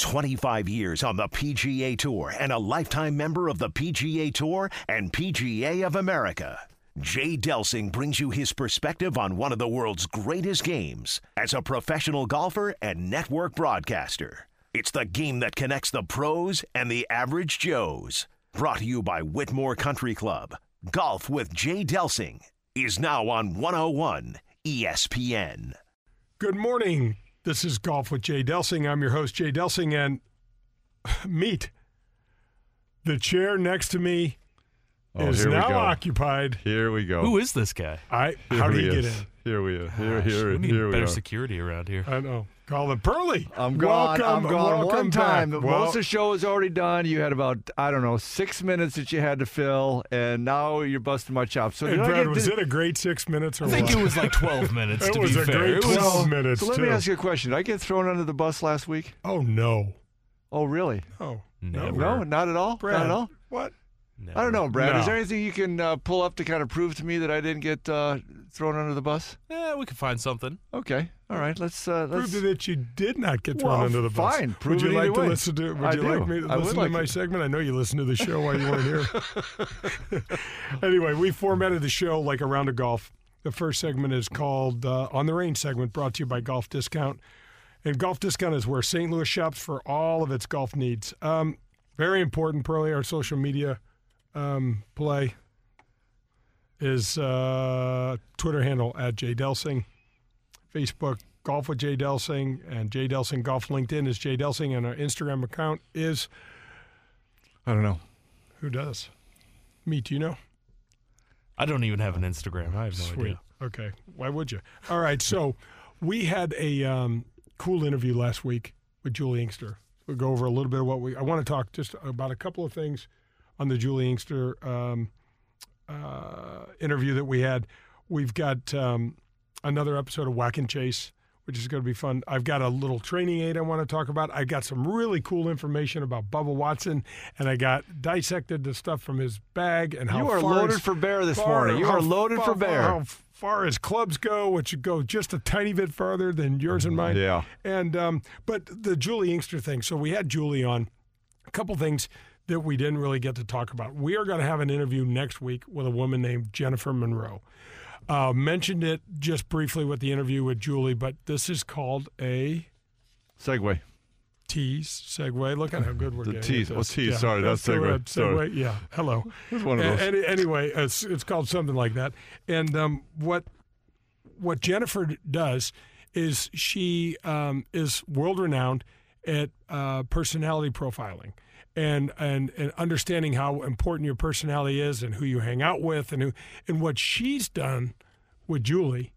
25 years on the PGA Tour and a lifetime member of the PGA Tour and PGA of America. Jay Delsing brings you his perspective on one of the world's greatest games as a professional golfer and network broadcaster. It's the game that connects the pros and the average Joes. Brought to you by Whitmoor Country Club. Golf with Jay Delsing is now on 101 ESPN. Good morning. This is Golf with Jay Delsing. I'm your host, Jay Delsing, and meet the chair next to me Oh, is now occupied. Here we go. Who is this guy? I Here how do he you get in? Here we are. Here, Gosh, here, we need here we better are. security around here. I know. Call it Pearly. I'm gone. Welcome, I'm gone welcome one time. back. Most of the show is already done. You had about I don't know six minutes that you had to fill, and now you're busting my chops. So and Brad, get was to- it a great six minutes or I think what? it was like 12 minutes It was be a fair. great It was- 12 minutes. So let too. me ask you a question. Did I get thrown under the bus last week? Oh no. Oh, really? Oh Never. No, not at all. Brad. Not at all. What? I don't know, Brad. No. Is there anything you can uh, pull up to kind of prove to me that I didn't get uh, thrown under the bus? Yeah, we can find something. Okay. All right. Let's. Uh, let's Prove that you did not get thrown Well, under the bus. fine. Prove would you it like to way. listen to? Would I you do. like me to I listen to like my it. segment? I know you listened to the show while you weren't here. anyway, we formatted the show like a round of golf. The first segment is called uh, "On the Range" segment, brought to you by Golf Discount. And Golf Discount is where St. Louis shops for all of its golf needs. Um, very important, Pearly, our social media um, play is uh, Twitter handle at Jay Delsing, Facebook Golf with Jay Delsing, and Jay Delsing Golf. LinkedIn is Jay Delsing, and our Instagram account is I don't know. who does? Me, do you know? I don't even have an Instagram. I have no Sweet. idea. Okay. Why would you? All right. So we had a um, cool interview last week with Juli Inkster. We'll go over a little bit of what we. I want to talk just about a couple of things on the Juli Inkster um, uh, interview that we had. We've got um, another episode of Whack and Chase, which is going to be fun. I've got a little training aid I want to talk about. I got some really cool information about Bubba Watson, and I got dissected the stuff from his bag and how You are far loaded his- for bear this far- morning. You are loaded far- for bear. How far as clubs go, which go just a tiny bit farther than yours and mine. Yeah. And um, but the Juli Inkster thing. So we had Julie on. A couple things that we didn't really get to talk about. We are going to have an interview next week with a woman named Jennifer Monroe. Uh, mentioned it just briefly with the interview with Juli, but this is called a segue. tease segue. Look at how good we're doing. The getting. tease. Oh, tease. Sorry, that's not segue. Sorry. Segue. Yeah. Hello. It's one of those. any- anyway, it's it's called something like that. And um, what what Jennifer does is she um, is world renowned at uh, personality profiling and, and and understanding how important your personality is and who you hang out with and who and what she's done with Juli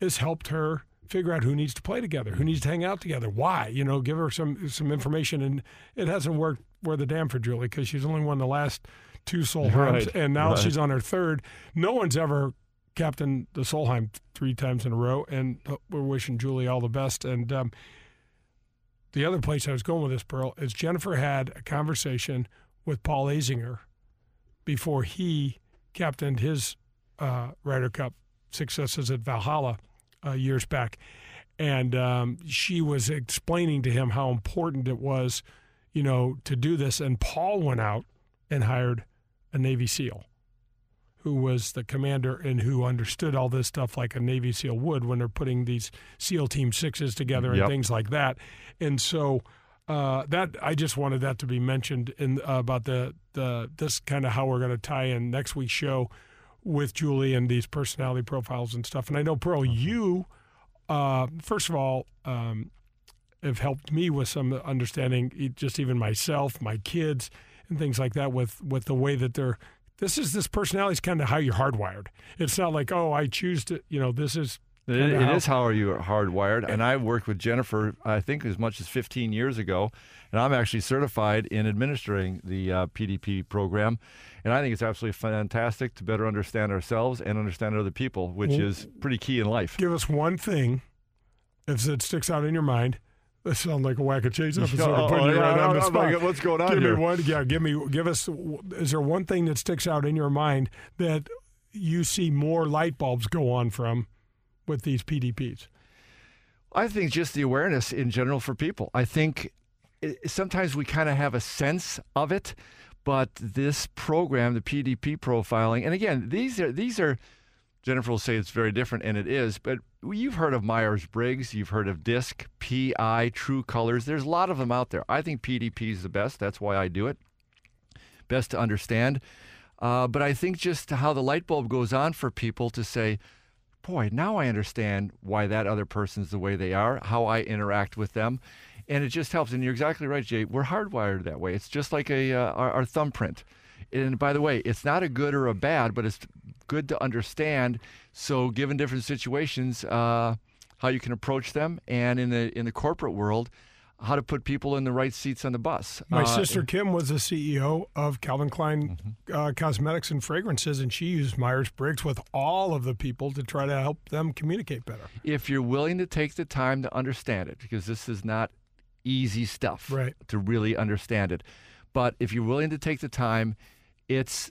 is helped her figure out who needs to play together, who needs to hang out together, why. You know, give her some some information, and it hasn't worked worth a damn for Juli because she's only won the last two Solheims, Right, and now right. she's on her third. No one's ever captained the Solheim three times in a row, and uh, we're wishing Juli all the best. And um, the other place I was going with this, Pearl, is Jennifer had a conversation with Paul Azinger before he captained his uh, Ryder Cup successes at Valhalla uh, years back, and um, she was explaining to him how important it was, you know, to do this. And Paul went out and hired a Navy SEAL, who was the commander and who understood all this stuff like a Navy SEAL would when they're putting these SEAL Team Sixes together and Yep. things like that. And so. Uh, that I just wanted that to be mentioned in uh, about the the this kind of how we're going to tie in next week's show with Juli and these personality profiles and stuff. And I know Pearl, you uh, first of all um, have helped me with some understanding, just even myself, my kids, and things like that with with the way that they're. This is this personality is kind of how you're hardwired. It's not like oh I choose to you know this is. It, how- is how are you hardwired. And I worked with Jennifer, I think, as much as 15 years ago. And I'm actually certified in administering the uh, PDP program. And I think it's absolutely fantastic to better understand ourselves and understand other people, which Well- is pretty key in life. Give us one thing, if it sticks out in your mind. This sounds like a whack a chase episode. Oh, of putting you yeah, right on the I'm like, what's going on give here? me one. Yeah, give me. Give us. Is there one thing that sticks out in your mind that you see more light bulbs go on from with these PDPs? I think just the awareness in general for people. I think it, sometimes we kind of have a sense of it, but this program, the PDP profiling, and again, these are these are Jennifer will say it's very different, and it is. But you've heard of Myers Briggs, you've heard of DISC, PI, True Colors. There's a lot of them out there. I think PDP is the best. That's why I do it. Best to understand. Uh, but I think just how the light bulb goes on for people to say, boy, now I understand why that other person's the way they are, how I interact with them. And it just helps. And you're exactly right, Jay. We're hardwired that way. It's just like a uh, our, our thumbprint. And by the way, it's not a good or a bad, but it's good to understand. So, given different situations, uh, how you can approach them, and in the in the corporate world, how to put people in the right seats on the bus. My Uh, sister Kim was the CEO of Calvin Klein Mm-hmm. uh, Cosmetics and Fragrances, and she used Myers Briggs with all of the people to try to help them communicate better. if you're willing to take the time to understand it, because this is not easy stuff Right. to really understand it. But if you're willing to take the time, it's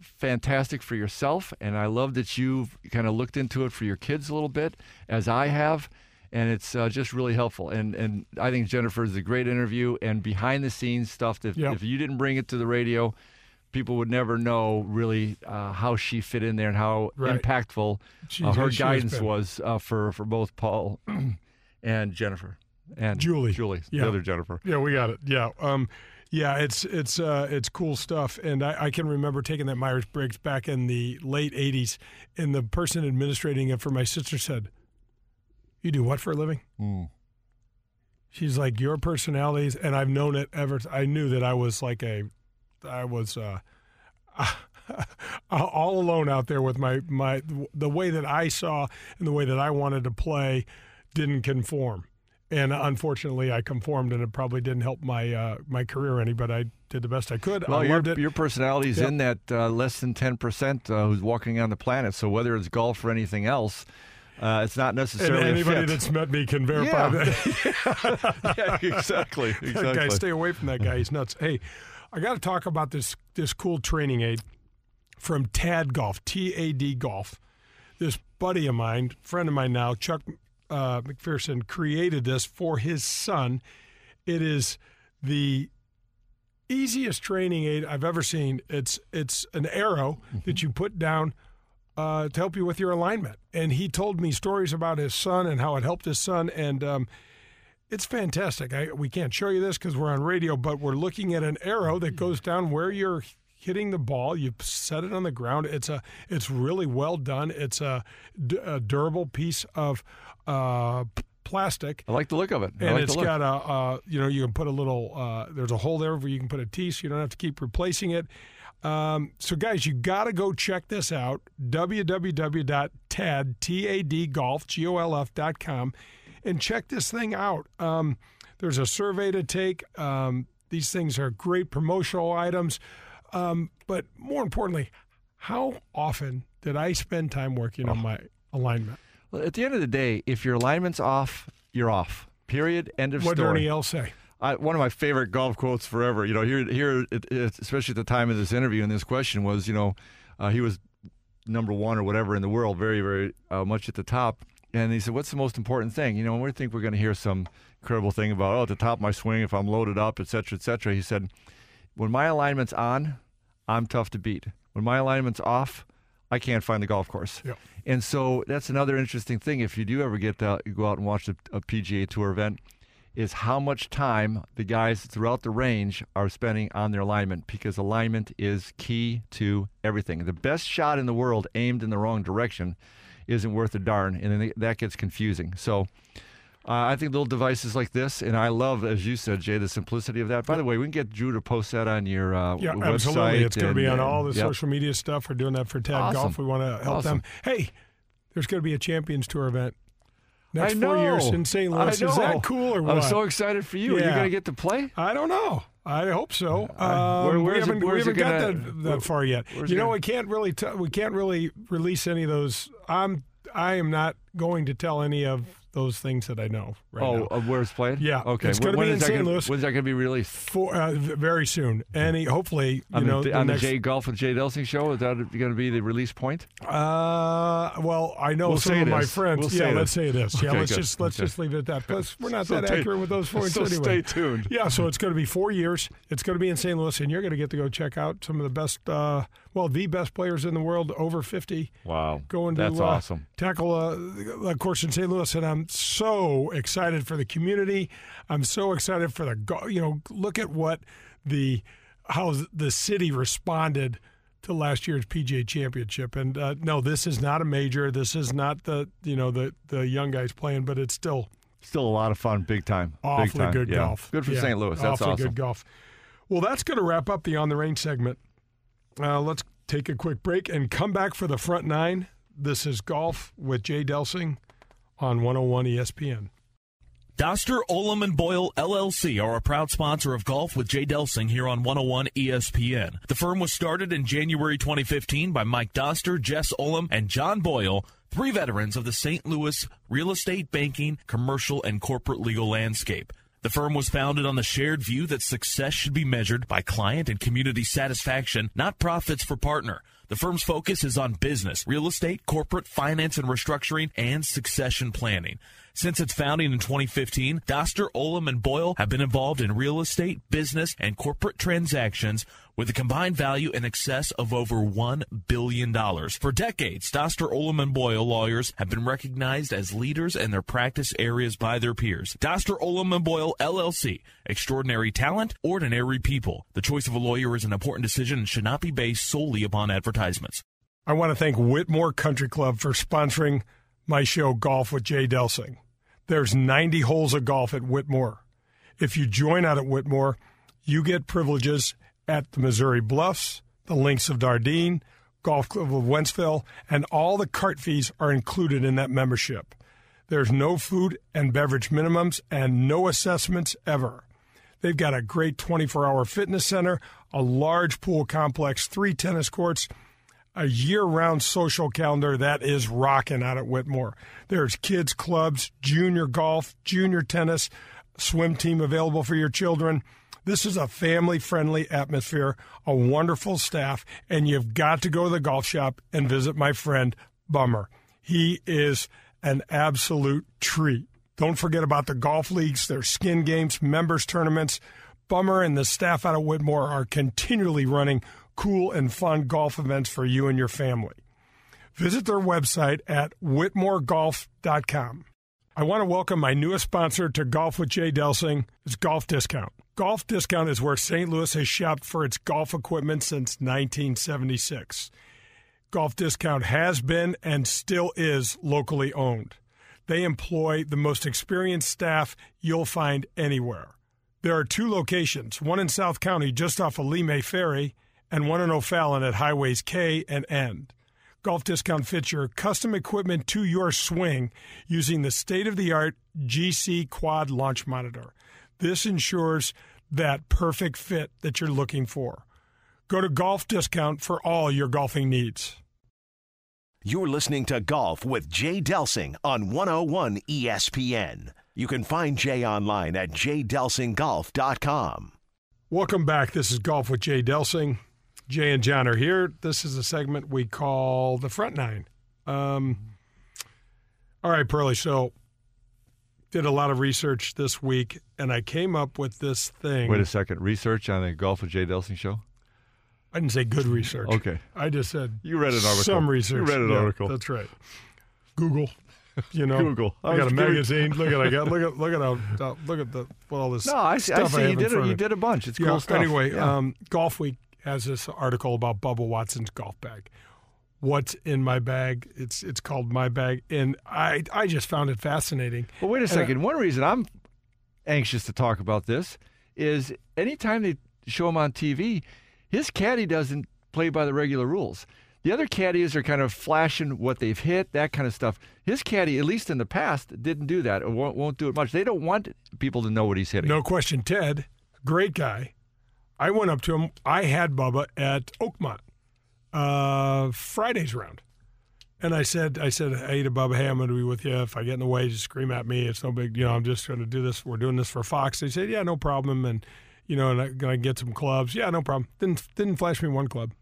fantastic for yourself. And I love that you've kind of looked into it for your kids a little bit, as I have. And it's uh, just really helpful. And and I think Jennifer is a great interview and behind the scenes stuff that Yep. if you didn't bring it to the radio, people would never know really uh, how she fit in there and how Right. impactful uh, her guidance was uh, for for both Paul and Jennifer and Juli. Juli, Yeah. the other Jennifer. Yeah, we got it. Yeah, um, yeah, it's it's uh, it's cool stuff, and I, I can remember taking that Myers Briggs back in the late '80s, and the person administrating it for my sister said, "You do what for a living?" She's like, "Your personalities," and I've known it ever. I knew that I was like a, I was. Uh, all alone out there with my my the way that I saw and the way that I wanted to play didn't conform, and unfortunately I conformed, and it probably didn't help my uh, my career any. But I did the best I could. Well, I your your personality's Yep. in that uh, less than ten percent uh, who's walking on the planet. So whether it's golf or anything else, uh, it's not and necessarily a anybody that's met me can verify Yeah. that. yeah, exactly, that guy, exactly. stay away from that guy. He's nuts. Hey, I got to talk about this this cool training aid from Tad Golf, T A D Golf. This buddy of mine, friend of mine now, Chuck uh, McPherson, created this for his son. It is the easiest training aid I've ever seen. It's it's an arrow that you put down uh, to help you with your alignment. And he told me stories about his son and how it helped his son. And um, it's fantastic. I, we can't show you this because we're on radio, but we're looking at an arrow that goes down where you're hitting the ball. You set it on the ground. It's a it's really well done. It's a, d- a durable piece of uh, plastic. I like the look of it. I And like it's got a, uh, you know, you can put a little, uh, there's a hole there where you can put a T so you don't have to keep replacing it. Um, so, guys, you got to go check this out www.tad, T-A-D, golf, G-O-L-F.com, and check this thing out. Um, there's a survey to take. Um, these things are great promotional items. Um, but more importantly, how often did I spend time working Oh. on my alignment? Well, at the end of the day, if your alignment's off, you're off. Period. End of story. What did. Ernie Els say? I, one of my favorite golf quotes forever. You know, here, here, it, it, especially at the time of this interview and this question was, you know, uh, he was number one or whatever in the world, very, very uh, much at the top. And he said, "What's the most important thing?" You know, and we think we're going to hear some incredible thing about, oh, at the top of my swing, if I'm loaded up, et cetera, et cetera. He said, "When my alignment's on, I'm tough to beat. When my alignment's off, I can't find the golf course." Yep. And so that's another interesting thing. If you do ever get to go out and watch a, a PGA Tour event, is how much time the guys throughout the range are spending on their alignment because alignment is key to everything. The best shot in the world aimed in the wrong direction isn't worth a darn, and then that gets confusing. So. Uh, I think little devices like this, and I love, as you said, Jay, the simplicity of that. By the way, we can get Drew to post that on your uh, Yeah, website. absolutely. It's going to be and- on all the yep. social media stuff. We're doing that for Tad Awesome. Golf. We want to help Awesome. them. Hey, there's going to be a Champions Tour event next four years in St. Louis. Is that cool or what? I'm so excited for you. Are you going to get to play? I don't know. I hope so. Um, Uh, where- we haven't, we where's haven't got gonna- that, that where- far yet. You know, gonna- we can't really t- we can't really release any of those. I'm I am not going to tell any of those things that I know right oh, now. uh, where it's played? Yeah, Okay. it's gonna be in St. gonna- Louis. When's that going to be released? For, uh, very soon, and he, hopefully, you know, the, the on next, the Jay Golf with Jay Delsing show? Is that going to be the release point? Uh, well, I know We'll some of my friends. We'll yeah, let's say it is. Yeah, let's good. just let's Okay. just leave it at that because we're not So that stay- accurate with those points so anyway. stay tuned. Yeah, so it's going to be four years. It's going to be in St. Louis, and you're going to get to go check out some of the best, uh, well, the best players in the world over 50 Wow. going That's to uh, awesome. tackle a, a course in St. Louis, and I'm so excited for the community. I'm so excited for the you know look at what the how the city responded to last year's PGA Championship. And uh, no, this is not a major. This is not the you know the the young guys playing, but it's still Still a lot of fun, big time. big awfully time. good Yeah. golf. Good for Yeah, St. Louis. That's awfully awesome. good golf. Well, that's going to wrap up the on the range segment. Uh, let's take a quick break and come back for the front nine. This is golf with Jay Delsing on 101 ESPN. Doster, Ullom, and Boyle LLC are a proud sponsor of Golf with Jay Delsing here on 101 ESPN. The firm was started in January 2015 by Mike Doster, Jess Ullom, and John Boyle, three veterans of the St. Louis real estate, banking, commercial, and corporate legal landscape. The firm was founded on the shared view that success should be measured by client and community satisfaction, not profits for partner. The firm's focus is on business, real estate, corporate finance and restructuring, and succession planning. Since its founding in 2015, Doster, Ullom, and Boyle have been involved in real estate, business, and corporate transactions with a combined value in excess of over $1 billion. For decades, Doster, Ullom, and Boyle lawyers have been recognized as leaders in their practice areas by their peers. Doster, Ullom, and Boyle, LLC. Extraordinary talent, ordinary people. The choice of a lawyer is an important decision and should not be based solely upon advertisements. I want to thank Whitmoor Country Club for sponsoring my show, Golf with Jay Delsing. There's 90 holes of golf at Whitmoor. If you join out at Whitmoor, you get privileges at the Missouri Bluffs, the Links of Dardenne, Golf Club of Wentzville, and all the cart fees are included in that membership. There's no food and beverage minimums and no assessments ever. They've got a great 24 hour fitness center, a large pool complex, three tennis courts, a year round social calendar that is rocking out at Whitmoor. There's kids' clubs, junior golf, junior tennis, swim team available for your children. This is a family friendly atmosphere, a wonderful staff, and you've got to go to the golf shop and visit my friend Bummer. He is an absolute treat. Don't forget about the golf leagues, their skin games, members tournaments. Bummer and the staff out of Whitmoor are continually running cool and fun golf events for you and your family. Visit their website at whitmoregolf.com. I want to welcome my newest sponsor to Golf with Jay Delsing. It's Golf Discount. Golf Discount is where St. Louis has shopped for its golf equipment since 1976. Golf Discount has been and still is locally owned. They employ the most experienced staff you'll find anywhere. There are two locations, one in South County just off of Lemay Ferry, and one in O'Fallon at Highways K and N. Golf Discount fits your custom equipment to your swing using the state of the art GC Quad Launch Monitor. This ensures that perfect fit that you're looking for. Go to Golf Discount for all your golfing needs. You're listening to Golf with Jay Delsing on 101 ESPN. You can find Jay online at jdelsinggolf.com. Welcome back. This is Golf with Jay Delsing. Jay and John are here. This is a segment we call the Front Nine. Um, all right, Pearly. So, did a lot of research this week, and I came up with this thing. Wait a second. Research on the Golf with Jay Delsing show? I didn't say good research. Okay. I just said You read an article. some research. You read an Yeah, article. That's right. Google. You know, Google. I I got a magazine. Look at I got. Look at look at how look at the well, all this. Stuff. No, I see, I see have you did front You did a bunch. It's Yeah, cool stuff. Anyway, Yeah. um, Golfweek has this article about Bubba Watson's golf bag. What's in my bag? It's it's called my bag, and I I just found it fascinating. But wait a And I- second. One reason I'm anxious to talk about this is anytime they show him on TV, his caddy doesn't play by the regular rules. The other caddies are kind of flashing what they've hit, that kind of stuff. His caddy, at least in the past, didn't do that or won't, won't do it much. They don't want people to know what he's hitting. No question, Ted, great guy. I went up to him. I had Bubba at Oakmont, uh, Friday's round, And I said, I said, hey to Bubba, hey, I'm going to be with you. If I get in the way, just scream at me. It's no big, you know. I'm just going to do this. We're doing this for Fox. They said, yeah, no problem. And you know, and I'm going to get some clubs. Yeah, no problem. Didn't didn't flash me one club.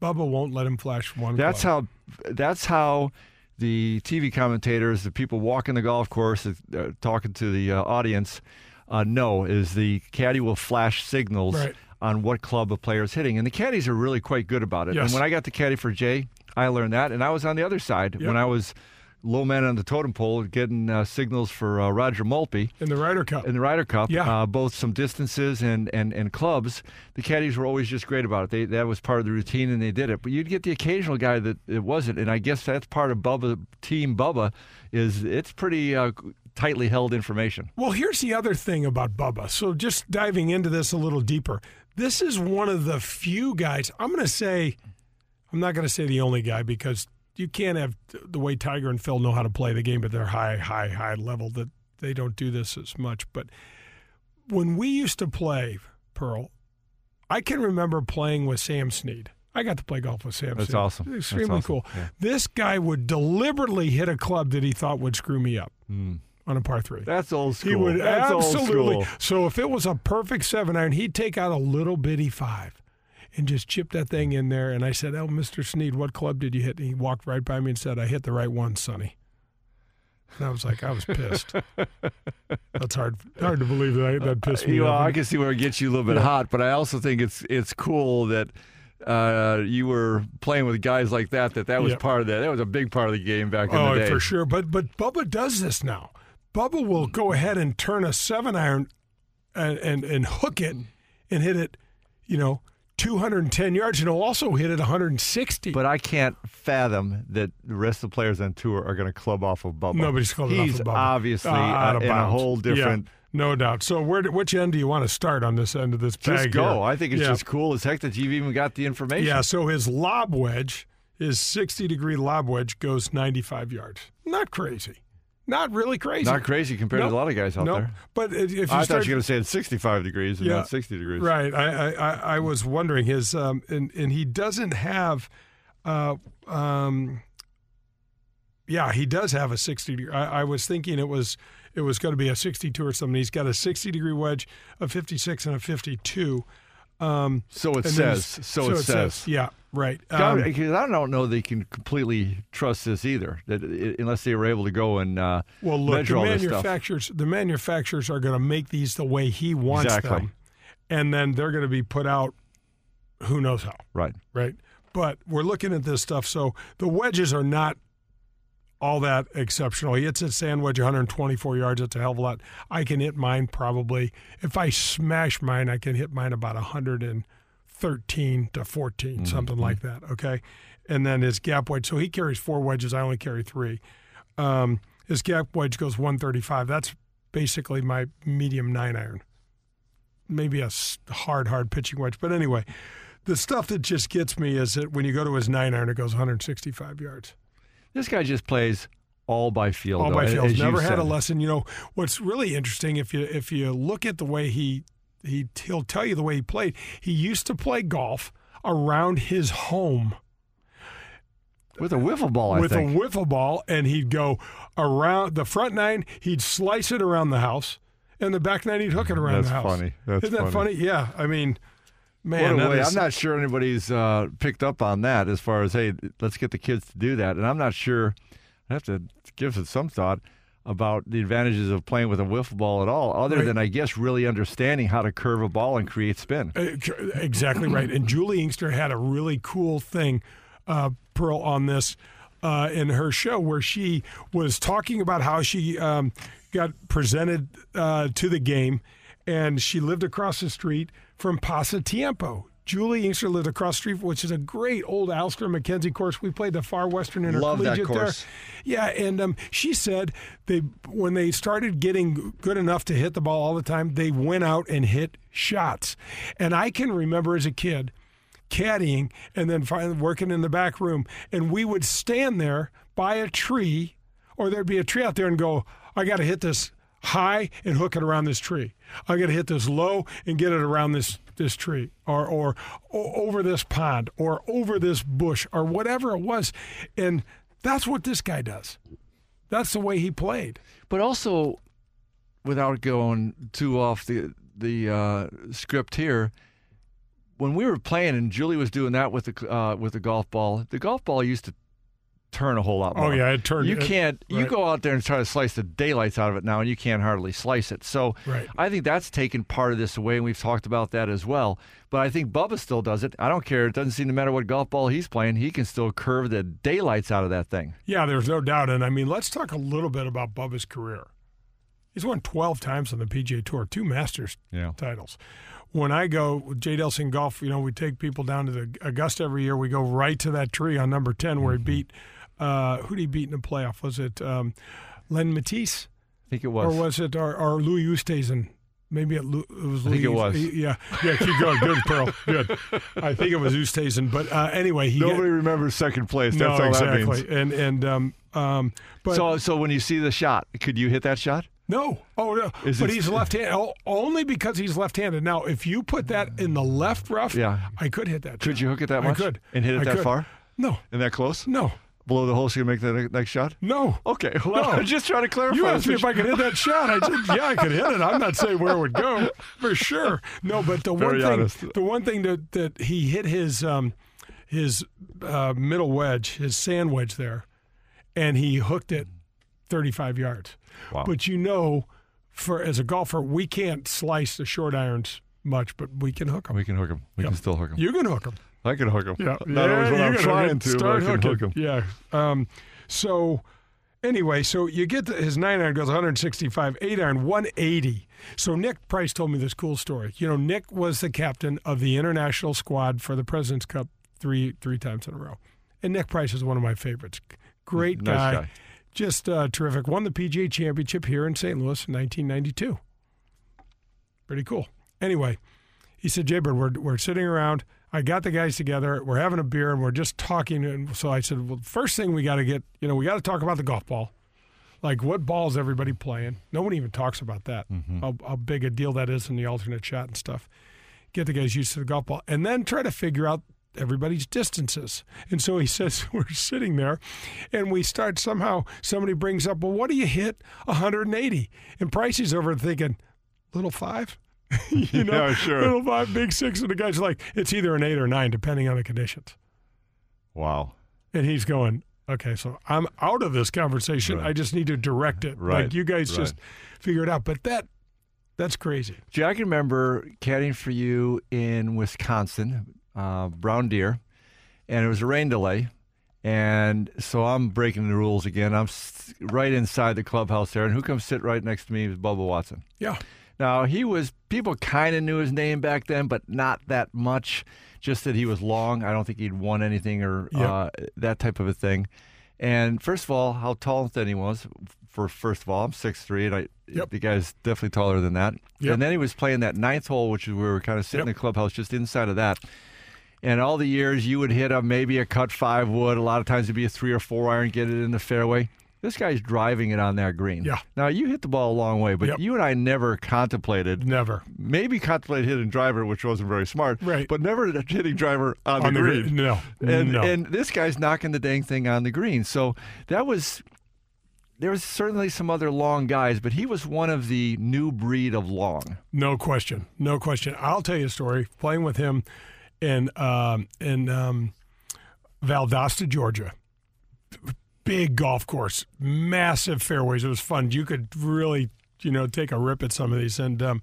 Bubba won't let him flash one. That's club. how. That's how the TV commentators, the people walking the golf course, uh, talking to the uh, audience, uh, know is the caddy will flash signals Right. On what club a player is hitting, and the caddies are really quite good about it. Yes. And when I got the caddy for Jay, I learned that, and I was on the other side Yep. when I was low man on the totem pole, getting uh, signals for uh, Roger Maltbie in the Ryder Cup. in the Ryder Cup, Yeah. uh, both some distances and, and, and clubs, the caddies were always just great about it. They, that was part of the routine, and they did it. But you'd get the occasional guy that it wasn't, and I guess that's part of Bubba Team Bubba is it's pretty uh, tightly held information. Well, here's the other thing about Bubba. So, just diving into this a little deeper, this is one of the few guys. I'm going to say, I'm not going to say the only guy because you can't have the way Tiger and Phil know how to play the game at their high, high, high level that they don't do this as much. But when we used to play Pearl, I can remember playing with Sam Snead. I got to play golf with Sam. Snead. That's Snead. awesome. That's Extremely awesome. cool. Yeah. This guy would deliberately hit a club that he thought would screw me up hmm. On a par three. That's old school. He would that's absolutely. So if it was a perfect seven iron, he'd take out a little bitty five and just chip that thing in there. And I said, "Oh, Mr. Snead, what club did you hit?" And he walked right by me and said, "I hit the right one, Sonny." And I was like, I was pissed. That's hard, hard to believe that I, that pissed me You know, off. I can see where it gets you a little bit hot, but I also think it's it's cool that uh, you were playing with guys like that. That that was Yep. part of that. That was a big part of the game back in Oh, the day. for sure. But but Bubba does this now. Bubba will go ahead and turn a seven iron and and, and hook it and hit it, you know, 210 yards, and he'll also hit it 160. But I can't fathom that the rest of the players on tour are going to club off of Bubba. Nobody's clubbing He's off of Bubba. obviously Uh, out uh, of in a whole different. Yeah, no doubt. So where which end do you want to start on this end of this bag? Just go. here? I think it's Yeah. just cool as heck that you've even got the information. Yeah, so his lob wedge, his 60 degree lob wedge goes 95 yards. Not crazy. Not really crazy. Not crazy compared Nope. to a lot of guys out Nope. there. But if you I start, thought you were going to say it's 65 degrees and Yeah. not 60 degrees. Right. I, I, I was wondering his um and, and he doesn't have uh um yeah, he does have a 60 degree. I, I was thinking it was it was going to be a 62 or something. He's got a 60 degree wedge, a 56 and a 52. Um So it says. his- So, it says. Yeah, right. Um, because I don't know they can completely trust this either, that unless they were able to go and uh, well, look, measure the all this stuff. manufacturers the manufacturers are going to make these the way he wants Exactly. them. And then they're going to be put out who knows how. Right. right? But we're looking at this stuff. So the wedges are not all that exceptional. He hits a sand wedge 124 yards. That's a hell of a lot. I can hit mine probably. If I smash mine, I can hit mine about 113 to 14, something like that. Okay. And then his gap wedge. So he carries four wedges. I only carry three. Um, his gap wedge goes 135. That's basically my medium nine iron. Maybe a hard, hard pitching wedge. But anyway, the stuff that just gets me is that when you go to his nine iron, it goes 165 yards. This guy just plays all by feel. All though, by field. Never had a lesson. You know what's really interesting if you if you look at the way he he he'll tell you the way he played. He used to play golf around his home with a wiffle ball. I with think. a wiffle ball, and he'd go around the front nine. He'd slice it around the house, and the back nine he'd hook it around That's the house. funny. That's Isn't that funny. Yeah. I mean, man, is- I'm not sure anybody's uh, picked up on that as far as hey, let's get the kids to do that, and I'm not sure. I have to give it some thought about the advantages of playing with a wiffle ball at all, other Right. than I guess really understanding how to curve a ball and create spin. Uh, Exactly right. And Juli Inkster had a really cool thing, uh, Pearl, on this uh, in her show where she was talking about how she um, got presented uh, to the game and she lived across the street from Pasatiempo. Juli Inkster lived across the street, which is a great old Alister MacKenzie course. We played the Far Western Intercollegiate there. Yeah, and um, she said they when they started getting good enough to hit the ball all the time, they went out and hit shots. And I can remember as a kid caddying and then finally working in the back room, and we would stand there by a tree, or there'd be a tree out there, and go, "I got to hit this high and hook it around this tree. I got to hit this low and get it around this this tree, or or, o over this pond, or over this bush, or whatever it was." And That's what this guy does. That's the way he played. But also, without going too off the the uh, script here, when we were playing and Juli was doing that with the uh, with the golf ball, the golf ball used to turn a whole lot more. Oh more. yeah, it turned. You can't. You right. go out there and try to slice the daylights out of it now, and you can't hardly slice it. So Right. I think that's taken part of this away, and we've talked about that as well. But I think Bubba still does it. I don't care. It doesn't seem to matter what golf ball he's playing. He can still curve the daylights out of that thing. Yeah, there's no doubt. And I mean, let's talk a little bit about Bubba's career. He's won 12 times on the PGA Tour, two Masters Yeah. titles. When I go with Jay Delsing Golf, you know, we take people down to the Augusta every year. We go right to that tree on number 10 where he Mm-hmm. beat, uh, who did he beat in the playoff? Was it um, Len Matisse? I think it was. Or was it our, our Louis Oosthuizen? Maybe it, Lu- it was I think Louis. it was. Yeah, yeah. Keep going. Good, Pearl. Good. I think it was Oosthuizen. But uh, anyway, he Nobody remembers second place. no That's all exactly. that means. And and um um. But So, so when you see the shot, could you hit that shot? No. Oh no. Is but he's left-handed. Oh, only because he's left-handed. Now, if you put that in the left rough, Yeah. I could hit that. Could shot. you hook it that much? I could. And hit it I that could. far? No. And that close? No. Below the hole so you make the next shot? No. Okay. Well, No. I'm just trying to clarify. You asked me if I could hit that shot. I said, yeah, I could hit it. I'm not saying where it would go for sure. No, but the Very one thing, honest. the one thing that that he hit his um, his uh, middle wedge, his sand wedge there, and he hooked it 35 yards. Wow. But you know, for as a golfer, we can't slice the short irons much, but we can hook them. We can hook him. We Yep. can still hook them. You can hook them. I can hook him. Yeah, Not always when I'm trying hook to, but I can hook hooking. him. Yeah. Um, so anyway, so you get the, his nine iron goes 165, eight iron 180. So Nick Price told me this cool story. You know, Nick was the captain of the international squad for the President's Cup three three times in a row, and Nick Price is one of my favorites. Great Nice guy, guy. just uh, terrific. Won the PGA Championship here in St. Louis in 1992. Pretty cool. Anyway, he said, Jaybird, we're, we're sitting around. I got the guys together. We're having a beer and we're just talking. And so I said, well, first thing we got to get, you know, we got to talk about the golf ball. Like, what ball is everybody playing? No one even talks about that, mm-hmm. how, how big a deal that is in the alternate shot and stuff. Get the guys used to the golf ball and then try to figure out everybody's distances. And so he says, we're sitting there and we start somehow, somebody brings up, well, what do you hit 180? And Pricey's over thinking, little five? you know, Yeah, sure. little five, big six. And the guy's like, it's either an eight or nine, depending on the conditions. Wow. And he's going, okay, so I'm out of this conversation. Right. I just need to direct it. Right, Like you guys right. just figure it out. But that that's crazy. Gee, I can remember caddying for you in Wisconsin, uh, Brown Deer, and it was a rain delay. And so I'm breaking the rules again. I'm right inside the clubhouse there. And who comes sit right next to me is Bubba Watson. Yeah. Now, he was, people kind of knew his name back then, but not that much. Just that he was long. I don't think he'd won anything or Yep. uh, that type of a thing. And first of all, how tall and thin he was. For first of all, I'm six three, and I, Yep. the guy's definitely taller than that. Yep. And then he was playing that ninth hole, which is where we were kind of sitting Yep. in the clubhouse just inside of that. And all the years you would hit a maybe a cut five wood. A lot of times it'd be a three or four iron, get it in the fairway. This guy's driving it on that green. Yeah. Now you hit the ball a long way, but Yep. you and I never contemplated Never. maybe contemplated hitting driver, which wasn't very smart. Right. But never hitting driver on, On the, the green. green, no. And No. and this guy's knocking the dang thing on the green. So that was there was certainly some other long guys, but he was one of the new breed of long. No question. No question. I'll tell you a story. Playing with him in um, in um, Valdosta, Georgia. Big golf course, massive fairways. It was fun. You could really, you know, take a rip at some of these. And um,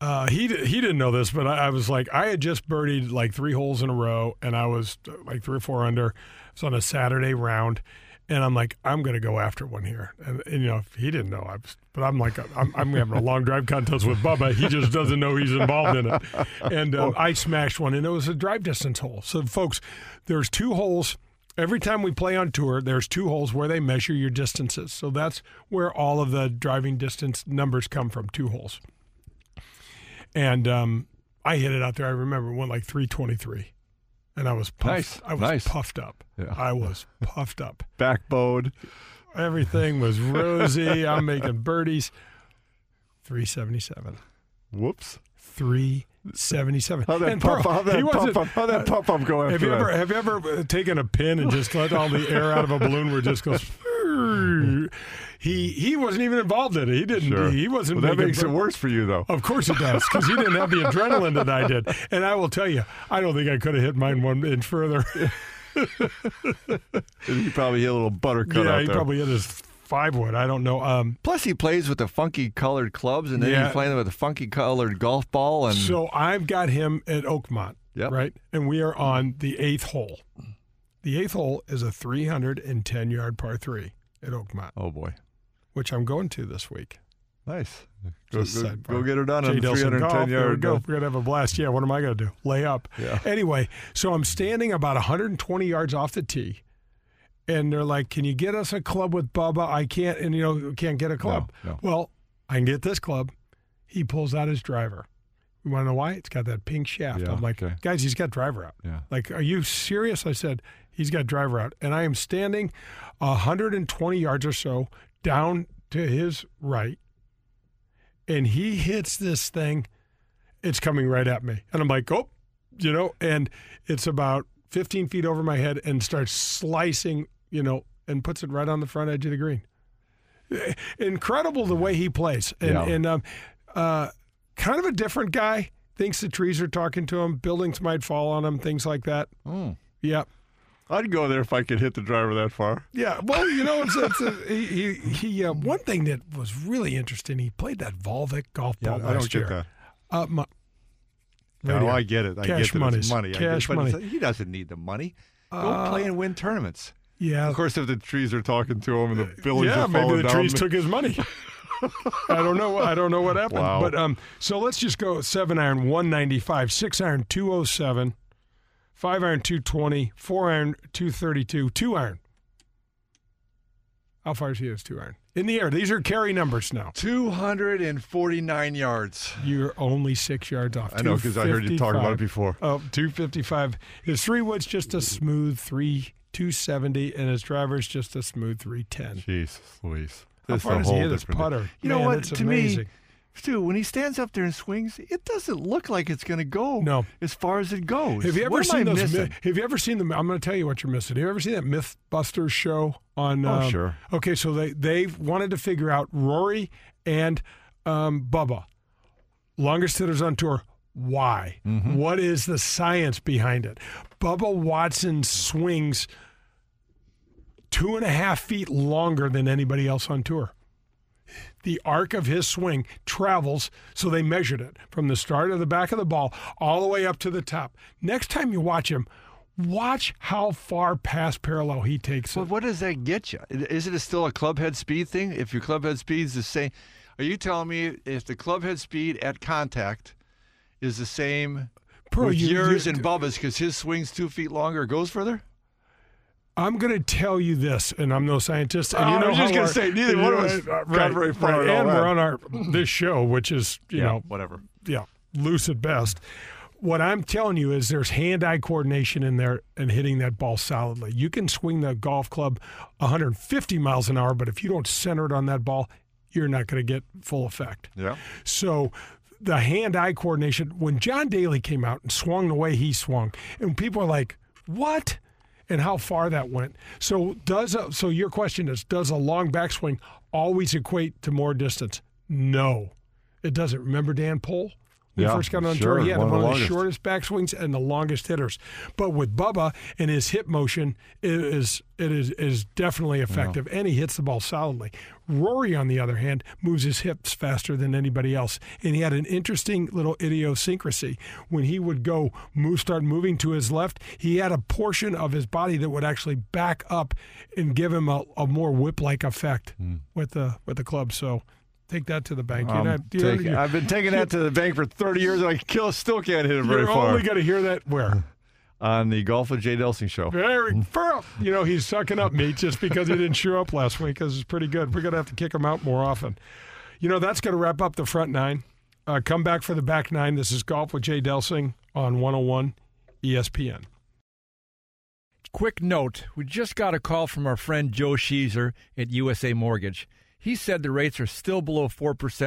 uh, he he didn't know this, but I, I was like, I had just birdied like three holes in a row, and I was uh, like three or four under. It's on a Saturday round, and I'm like, I'm to go after one here. And, and, you know, he didn't know I was, but I'm like, I'm, I'm having a long drive contest with Bubba. He just doesn't know he's involved in it. And um, I smashed one, and it was a drive distance hole. So, folks, there's two holes. Every time we play on tour, there's two holes where they measure your distances. So that's where all of the driving distance numbers come from, two holes. And um, I hit it out there. I remember went like 323. And I was puffed. Nice, I was nice. puffed up. Yeah. I was puffed up. Backbone. Everything was rosy. I'm making birdies. 377. Whoops. 77. How'd that And Pearl, how'd that he pump wasn't- up? How'd that pump up go after Have you that? ever have you ever uh, taken a pin and just let all the air out of a balloon where it just goes? He he wasn't even involved in it. He didn't. Sure. He wasn't. Well, that makes it worse for you, though. Of course it does, because he didn't have the adrenaline that I did. And I will tell you, I don't think I could have hit mine one inch further. He probably hit a little buttercut yeah, out he there. probably hit his five wood. I don't know. Um, Plus, he plays with the funky colored clubs, and then Yeah. he's playing with a funky colored golf ball. And so I've got him at Oakmont, Yep. right? And we are on the eighth hole. The eighth hole is a 310 yard par three at Oakmont, oh boy, which I'm going to this week. nice. Go, go, go get her done on the Delson 310 golf. There we yard. go. uh, We're gonna have a blast. Yeah. What am I gonna do? Lay up. Yeah. Anyway, so I'm standing about 120 yards off the tee, and they're like, "Can you get us a club with Bubba?" I can't, and you know, can't get a club. no. Well, I can get this club. He pulls out his driver. You want to know why? It's got that pink shaft. Yeah, I'm like, okay. guys, he's got driver out. Yeah. Like, are you serious? I said, he's got driver out. And I am standing 120 yards or so down to his right. And he hits this thing. It's coming right at me. And I'm like, oh, you know, and it's about 15 feet over my head and starts slicing, you know, and puts it right on the front edge of the green. Incredible the way he plays. And, Yeah. and um, uh, kind of a different guy. Thinks the trees are talking to him, buildings might fall on him, things like that. Mm. Yeah. I'd go there if I could hit the driver that far. Yeah, well, you know, it's, it's a, he he, he uh, one thing that was really interesting. He played that Volvik golf Yeah, ball I don't last get year. that. Uh, my, No. I get it. I Cash get that money. I get it, Cash but money. he doesn't need the money. Go Uh, play and win tournaments. Yeah, Of course, if the trees are talking to him and the buildings yeah, are maybe the down, trees took his money. I don't know. I don't know what happened. Wow. But um, so let's just go seven iron one ninety five, six iron two oh seven, five iron two twenty, four iron two thirty two, two iron. How far is he? Is two iron in the air? These are carry numbers now. 249 yards. You're only six yards off. I know because I heard you talk about it before. Oh, 255. His three wood's just a smooth three 270, and his driver's just a smooth 310. Jesus, Louise. How far a does he whole hit his different- putter? You know what? To amazing. me, Stu, when he stands up there and swings, it doesn't look like it's going to go No. as far as it goes. Have you ever what seen I those? missing? myth- have you ever seen them? I'm going to tell you what you're missing. Have you ever seen that MythBusters show on? Oh, um, sure. Okay, so they they wanted to figure out Rory and um, Bubba, longest hitters on tour. Why? Mm-hmm. What is the science behind it? Bubba Watson swings two and a half feet longer than anybody else on tour. The arc of his swing travels, so they measured it from the start of the back of the ball all the way up to the top. Next time you watch him, watch how far past parallel he takes But it. what does that get you? Is it still a club head speed thing? If your club head speed is the same, are you telling me if the club head speed at contact is the same Pearl, with you- yours you- and Bubba's because his swing's two feet longer, goes further? I'm going to tell you this, and I'm no scientist. And Oh, you I know was just gonna say, neither one of us got right, very far right, and we're on our this show, which is you know whatever. yeah, loose at best. What I'm telling you is there's hand-eye coordination in there and hitting that ball solidly. You can swing the golf club 150 miles an hour, but if you don't center it on that ball, you're not going to get full effect. Yeah. So the hand-eye coordination. When John Daly came out and swung the way he swung, and people are like, "What?" and how far that went. So does a, so your question is does a long backswing always equate to more distance? No. It doesn't. Remember Dan Pohl? When Yeah, he first got on sure, tour, he had one one, of the of the shortest backswings and the longest hitters. But with Bubba and his hip motion, it is it is is definitely effective, and he hits the ball solidly. Rory, on the other hand, moves his hips faster than anybody else, and he had an interesting little idiosyncrasy. When he would go move, start moving to his left, he had a portion of his body that would actually back up and give him a, a more whip-like effect Hmm. with the with the club. So. Take that to the bank. You're I'm not- you're- taking- you're- I've been taking that to the bank for 30 years, and I kill, still can't hit it very far. you're far. only going to hear that where? on the Golf with Jay Delsing show. Very far. You know, he's sucking up meat just because he didn't show up last week because it's pretty good. We're going to have to kick him out more often. You know, that's going to wrap up the front nine. Uh, come back for the back nine. This is Golf with Jay Delsing on 101 ESPN. Quick note we just got a call from our friend Joe Sheezer at USA Mortgage. He said the rates are still below 4%,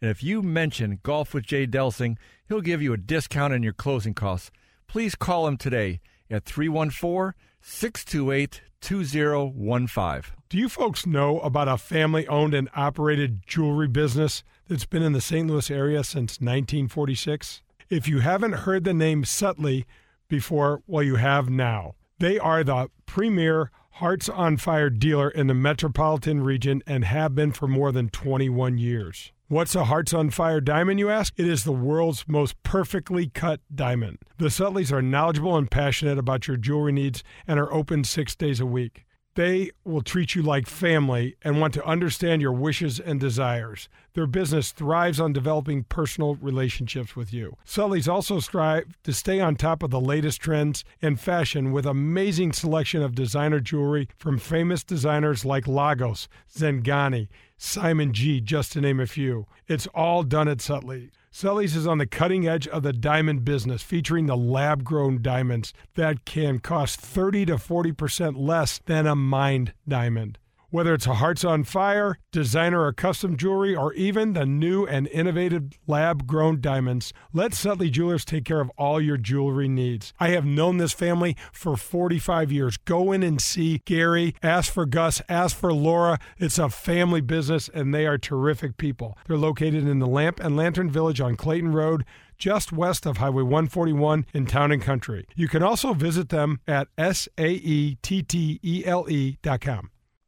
And if you mention Golf with Jay Delsing, he'll give you a discount on your closing costs. Please call him today at 314 628 2015. Do you folks know about a family owned and operated jewelry business that's been in the St. Louis area since 1946? If you haven't heard the name Sutley before, well, you have now. They are the premier Hearts on Fire dealer in the metropolitan region and have been for more than 21 years. What's a Hearts on Fire diamond, you ask? It is the world's most perfectly cut diamond. The Sutleys are knowledgeable and passionate about your jewelry needs and are open six days a week. They will treat you like family and want to understand your wishes and desires. Their business thrives on developing personal relationships with you. Sully's also strive to stay on top of the latest trends and fashion with amazing selection of designer jewelry from famous designers like Lagos, Zeghani, Simon G, just to name a few. It's all done at Saettele. Sully's is on the cutting edge of the diamond business, featuring the lab grown diamonds that can cost 30 to 40% less than a mined diamond. Whether it's a Hearts on Fire, designer or custom jewelry, or even the new and innovative lab grown diamonds, let Saettele Jewelers take care of all your jewelry needs. I have known this family for 45 years. Go in and see Gary, ask for Gus, ask for Laura. It's a family business, and they are terrific people. They're located in the Lamp and Lantern Village on Clayton Road just west of Highway 141 in Town and Country. You can also visit them at S-A-E-T-T-E-L-E.com.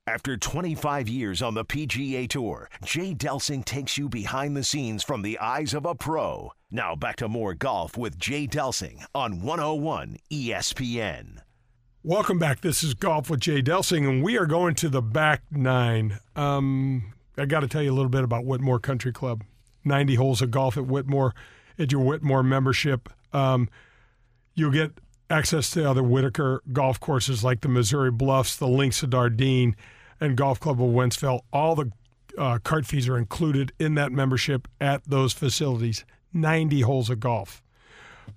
After 25 years on the PGA Tour, Jay Delsing takes you behind the scenes from the eyes of a pro. Now back to more golf with Jay Delsing on 101 ESPN. Welcome back. This is Golf with Jay Delsing, and we are going to the back nine. Um, I got to tell you a little bit about Whitmoor Country Club. 90 holes of golf at Whitmoor, at your Whitmoor membership. Um, you'll get access to other Whitaker golf courses like the Missouri Bluffs, the Links of Dardenne, and Golf Club of Wentzville. All the uh, cart fees are included in that membership at those facilities. 90 holes of golf.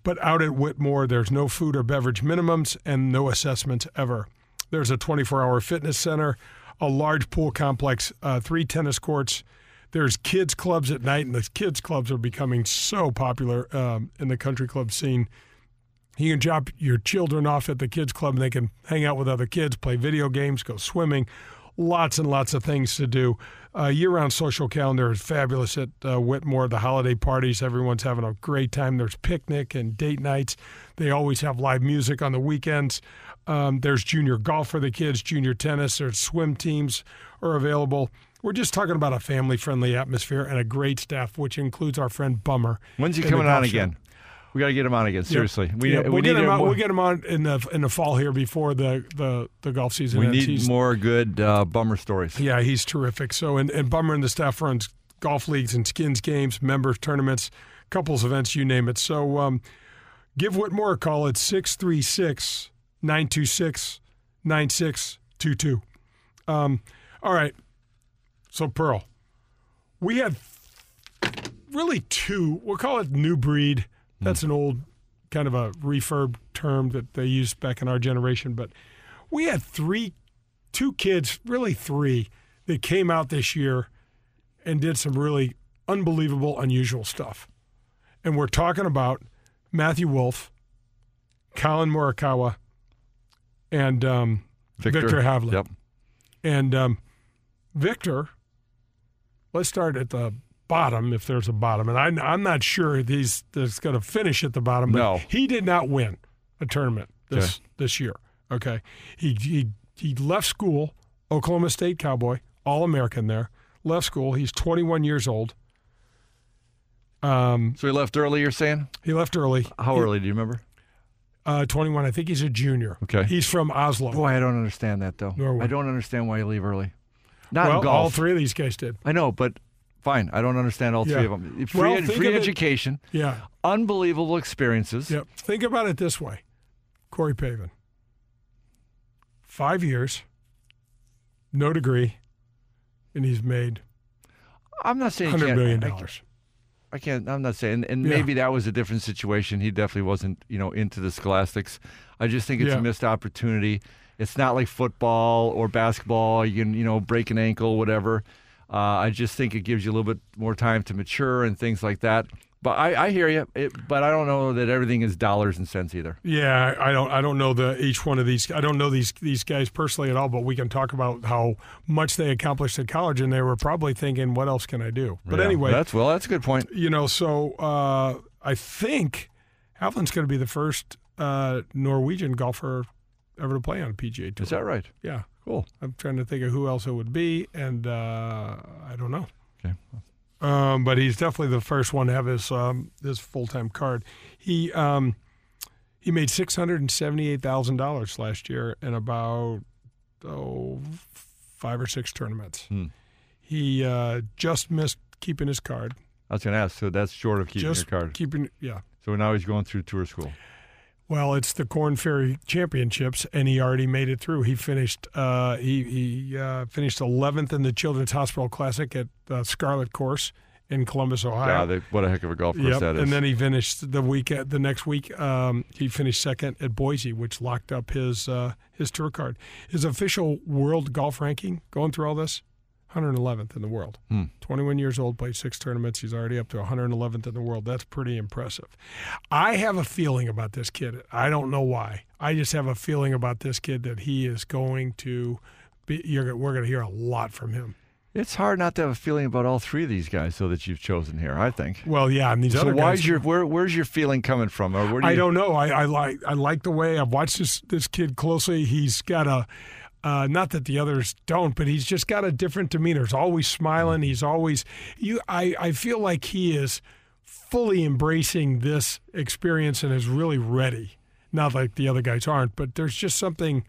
But out at Whitmoor, there's no food or beverage minimums and no assessments ever. There's a 24 hour fitness center, a large pool complex, uh, three tennis courts. There's kids' clubs at night, and the kids' clubs are becoming so popular um, in the country club scene. You can drop your children off at the kids' club, and they can hang out with other kids, play video games, go swimming. Lots and lots of things to do. Uh, year-round social calendar is fabulous at uh, Whitmoor. The holiday parties, everyone's having a great time. There's picnic and date nights. They always have live music on the weekends. Um, there's junior golf for the kids, junior tennis. There's swim teams are available. We're just talking about a family-friendly atmosphere and a great staff, which includes our friend Bummer. When's he coming on again? show. We got to get him on again. Seriously, we, yeah, we we'll need get him on. We'll get him on in the in the fall here before the the, the golf season. we ends. need He's- more good uh, bummer stories. Yeah, he's terrific. So, and, and Bummer and the staff runs golf leagues and skins games, members tournaments, couples events, you name it. So, um, give Whitmoor a call at 636 926 9622. Um, All right. So, Pearl, we had really two, we'll call it new breed. That's an old kind of a refurb term that they used back in our generation. But we had three two kids, really three, that came out this year and did some really unbelievable, unusual stuff. And we're talking about Matthew Wolff, Collin Morikawa, and um, Viktor, Hovland. Yep. And um, Viktor, let's start at the bottom, if there's a bottom. And I, I'm not sure he's, he's going to finish at the bottom, but No. he did not win a tournament this Okay. this year. Okay, he he he left school, Oklahoma State Cowboy, All American there. Left school. He's 21 years old. Um, So he left early. You're saying? he left early. How He- early? Do you remember? Uh, 21. I think he's a junior. Okay. He's from Oslo. Boy, I don't understand that though. Nor would- I don't understand why you leave early. Not well, in golf. all three of these guys did. I know, but fine. I don't understand all Yeah. three of them. Free, Well, free of it- education, Yeah. unbelievable experiences. Yep. Think about it this way Corey Pavin, five years, no degree, and he's made I'm not saying he $100. I- dollars. I can't. I'm not saying, and Yeah. maybe that was a different situation. He definitely wasn't, you know, into the scholastics. I just think it's Yeah. a missed opportunity. It's not like football or basketball. You can, you know, break an ankle, whatever. Uh, I just think it gives you a little bit more time to mature and things like that. But I, I hear you. It, but I don't know that everything is dollars and cents either. Yeah, I don't. I don't know the each one of these. I don't know these these guys personally at all. But we can talk about how much they accomplished at college, and they were probably thinking, "What else can I do?" But Yeah, anyway, that's well, that's a good point. you know, so uh, I think Hovland's going to be the first uh, Norwegian golfer ever to play on a PGA Tour. Is that right? Yeah, Cool. I'm trying to think of who else it would be, and uh, I don't know. Okay. Um, but he's definitely the first one to have his um, his full time card. He um, he made six hundred and seventy eight thousand dollars last year in about oh five or six tournaments. Hmm. He uh, just missed keeping his card. I was going to ask. So that's short of keeping just your card. keeping yeah. So now he's going through tour school. Well, it's the Korn Ferry Championships, and he already made it through. He finished uh, he he uh, finished 11th in the Children's Hospital Classic at uh, Scarlet Course in Columbus, Ohio. Yeah, they, what a heck of a golf course Yep. that is. And then he finished the week at, the next week. Um, he finished second at Boise, which locked up his uh, his tour card. His official world golf ranking, going through all this, 111th in the world. Hmm. 21 years old, played six tournaments. He's already up to 111th in the world. That's pretty impressive. I have a feeling about this kid. I don't know why. I just have a feeling about this kid that he is going to be. You're, we're going to hear a lot from him. it's hard not to have a feeling about all three of these guys, so that you've chosen here. I think. Well, yeah, and these So other why guys. is your where, where's your feeling coming from, or where do you, I don't know. I, I like I like the way I've watched this this kid closely. He's got a uh, not that the others don't, but he's just got a different demeanor. He's always smiling. He's always you. I I feel like he is fully embracing this experience and is really ready. Not like the other guys aren't, but there's just something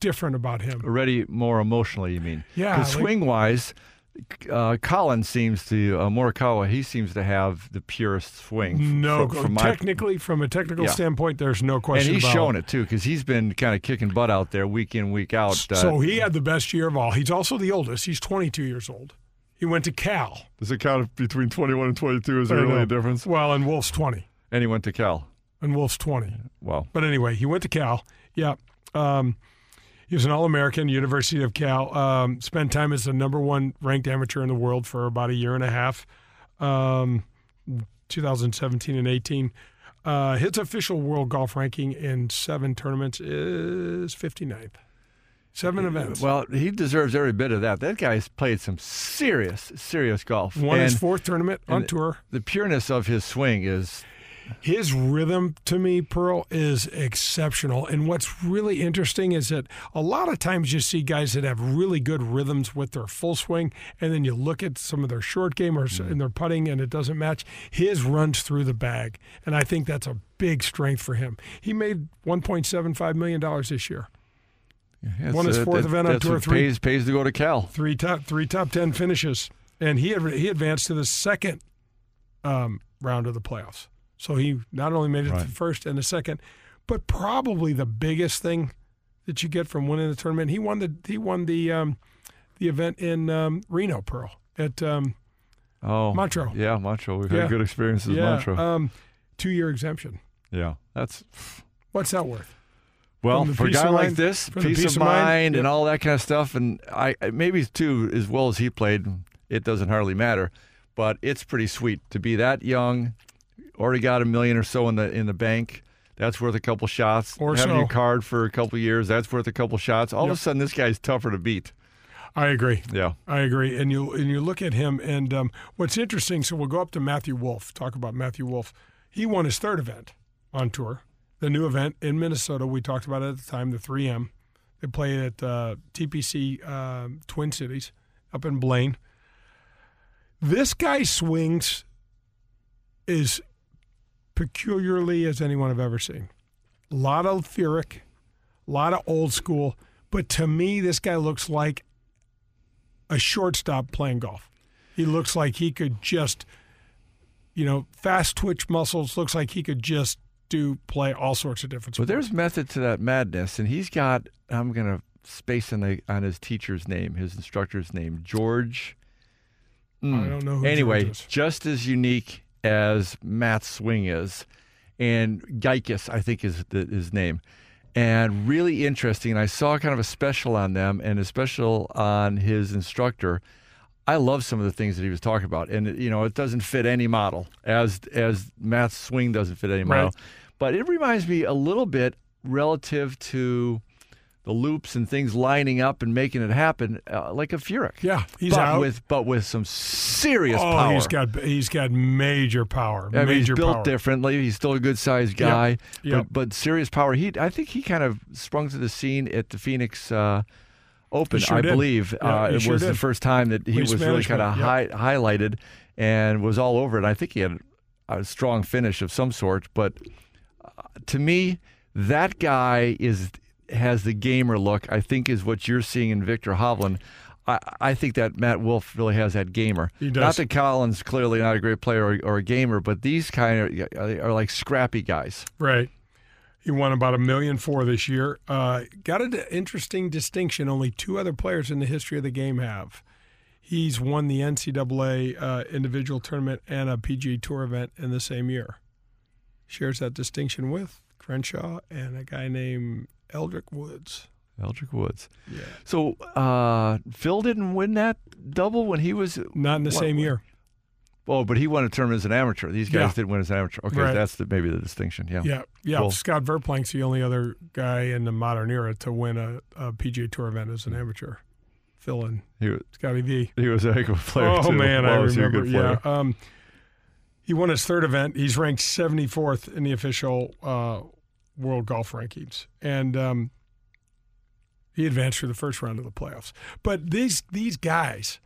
different about him. ready more emotionally? You mean? Yeah, like- swing wise, uh, Collin seems to uh, Morikawa. He seems to have the purest swing. No, from, from my technically, from a technical Yeah. standpoint, there's no and question. he's about showing it too because he's been kind of kicking butt out there week in week out. Uh, So he had the best year of all. He's also the oldest. He's 22 years old. He went to Cal. does it count between twenty one and twenty two? Is there really a difference? Well, and Wolff's 20. And he went to Cal. And Wolff's 20. Wow. But anyway, he went to Cal. Yeah. Um, he was an All American, University of Cal. Um, spent time as the number one ranked amateur in the world for about a year and a half, um, 2017 and 18. Uh, his official world golf ranking in seven tournaments is 59th. Seven events. Well, he deserves every bit of that. That guy's played some serious, serious golf. Won his fourth tournament on tour. The pureness of his swing is His rhythm to me, Pearl, is exceptional. And what's really interesting is that a lot of times you see guys that have really good rhythms with their full swing, and then you look at some of their short game or s in their putting, and it doesn't match. His runs through the bag, and I think that's a big strength for him. He made 1.75 million dollars this year. Yes, Won his uh, fourth that- event on tour, three- Pays, pays to go to Cal. Three top three top ten finishes, and he he advanced to the second um, round of the playoffs. So he not only made it to Right. the first and the second, but probably the biggest thing that you get from winning the tournament. He won the he won the um, the event in um, Reno, Pearl at um, Oh, Montreux. Yeah, Montreux. We've Yeah. had good experiences yeah Montreux. um, two year exemption. yeah, that's What's that worth? well for a guy like mind- this, peace, peace of of mind, mind, and all that kind of stuff. And I- maybe too, as well as he played, it doesn't hardly matter. But it's pretty sweet to be that young. Already got a million or so in the in the bank. That's worth a couple shots. Or Having so. your card for a couple years, that's worth a couple shots. All of a sudden, this guy's tougher to beat. I agree. Yeah. I agree. And you and you look at him, and um, what's interesting. So we'll go up to Matthew Wolff. Talk about Matthew Wolff. He won his third event on tour, the new event in Minnesota. We talked about it at the time, the 3M. They played at uh, TPC um Twin Cities up in Blaine. This guy swings is peculiarly as anyone I've ever seen. A lot of Furyk, a lot of old school, but to me, this guy looks like a shortstop playing golf. He looks like he could just, you know, fast twitch muscles. Looks like he could just do play all sorts of different. But there's method to that madness, and he's got. I'm gonna space on the on his teacher's name, his instructor's name, George. I mm. don't know. Who anyway, just as unique as Matt's swing is, and Gankas, I think is the, his name, and really interesting. I saw kind of a special on them and a special on his instructor. I love some of the things that he was talking about, and you know, it doesn't fit any model as as Matt's swing doesn't fit any model, Right. but it reminds me a little bit relative to the loops and things lining up and making it happen, uh, like a Furyk. Yeah, he's but out. with but with some serious oh, power. he's got he's got major power. I mean, he's major built power. differently. He's still a good sized guy, Yep. but but serious power. He, I think he kind of sprung to the scene at the Phoenix uh, Open. Sure I did. believe Yeah, uh, it sure was the first time that he was really kind of management, high, highlighted and was all over it. I think he had a strong finish of some sort, but uh, to me, that guy is has the gamer look. I think is what you're seeing in Viktor Hovland. I, I think that Matt Wolff really has that gamer. He does. Not that Collin's clearly not a great player or, or a gamer, but these kind of are, are like scrappy guys. Right. He won about a million four this year. Uh, got an interesting distinction. Only two other players in the history of the game have. He's won the NCAA uh, individual tournament and a PGA Tour event in the same year. Shares that distinction with Crenshaw and a guy named Eldrick Woods. Eldrick Woods. Yeah. So uh, Phil didn't win that double when he was. Not in the What- same year. Oh, but he won a tournament as an amateur. These guys Yeah. didn't win as an amateur. Okay, Right. that's the, maybe the distinction. Yeah. Yeah, yeah. Cool. Scott Verplank's the only other guy in the modern era to win a, a PGA Tour event as an amateur. Phil and He was, Scotty V. he was a heck of a player oh too. man, I was he a remember. good player. Yeah, um, he won his third event. He's ranked 74th in the official uh, world golf rankings, and um, he advanced through the first round of the playoffs. But these these guys,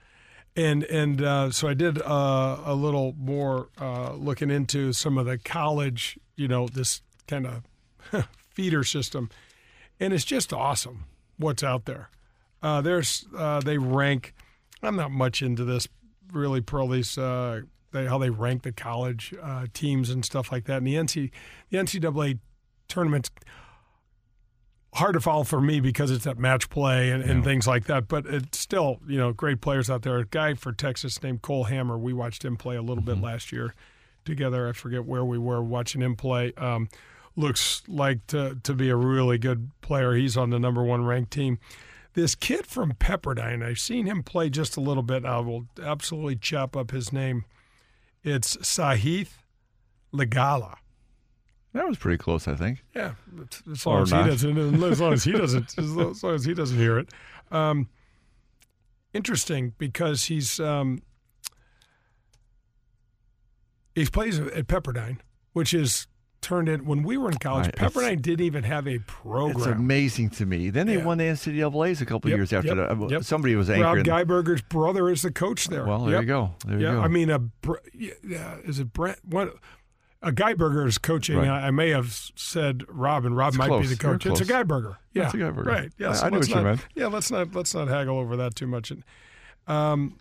and and uh, so I did uh, a little more uh, looking into some of the college, you know, this kind of feeder system, and it's just awesome what's out there. Uh, there's uh, they rank. I'm not much into this really, Pearl. These uh, they, how they rank the college teams and stuff like that. And the NC the NCAA tournaments hard to follow for me because it's that match play and, and things like that. But it's still, you know, great players out there. A guy for Texas named Cole Hammer. We watched him play a little bit last year together. I forget where we were watching him play. Um, looks like to to be a really good player. He's on the number one ranked team. This kid from Pepperdine, I've seen him play just a little bit. I will absolutely chop up his name. It's Sahith Legala. That was pretty close, I think. Yeah, as long Or as not. he doesn't, as long as he doesn't, as long as he doesn't hear it. Um, interesting because he's um, he plays at Pepperdine, which is turned in when we were in college. Pepperdine didn't even have a program. It's amazing to me. Then they Yeah. won the NCAA's a couple Yep, years after yep, that. Yep. Somebody was angry. Rob anchoring. Geiberger's brother is the coach there. well, there you go. There you go. I mean, a yeah, is it Brent? What? A Geiberger is coaching. Right. I, I may have said Rob, and Rob It's might close. be the coach. It's a close. Geiberger. Yeah, It's a. Right. Yeah. I- so I knew let's what you not- meant. Yeah. Let's not let's not haggle over that too much. And, um,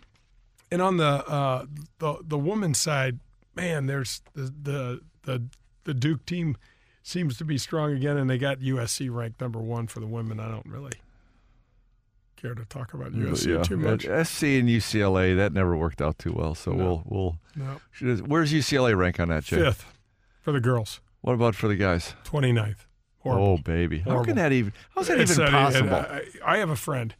and on the uh, the the woman's side, man, there's the the the the Duke team seems to be strong again, and they got USC ranked number one for the women. I don't really care to talk about USC yeah. too much. At SC and UCLA, that never worked out too well. So No. we'll we'll. Where's UCLA rank on that, Jay? Fifth for the girls, What about for the guys? 29th. Horrible. Oh baby, how Horrible. can that even? How's that It's even and possible? I, I have a friend,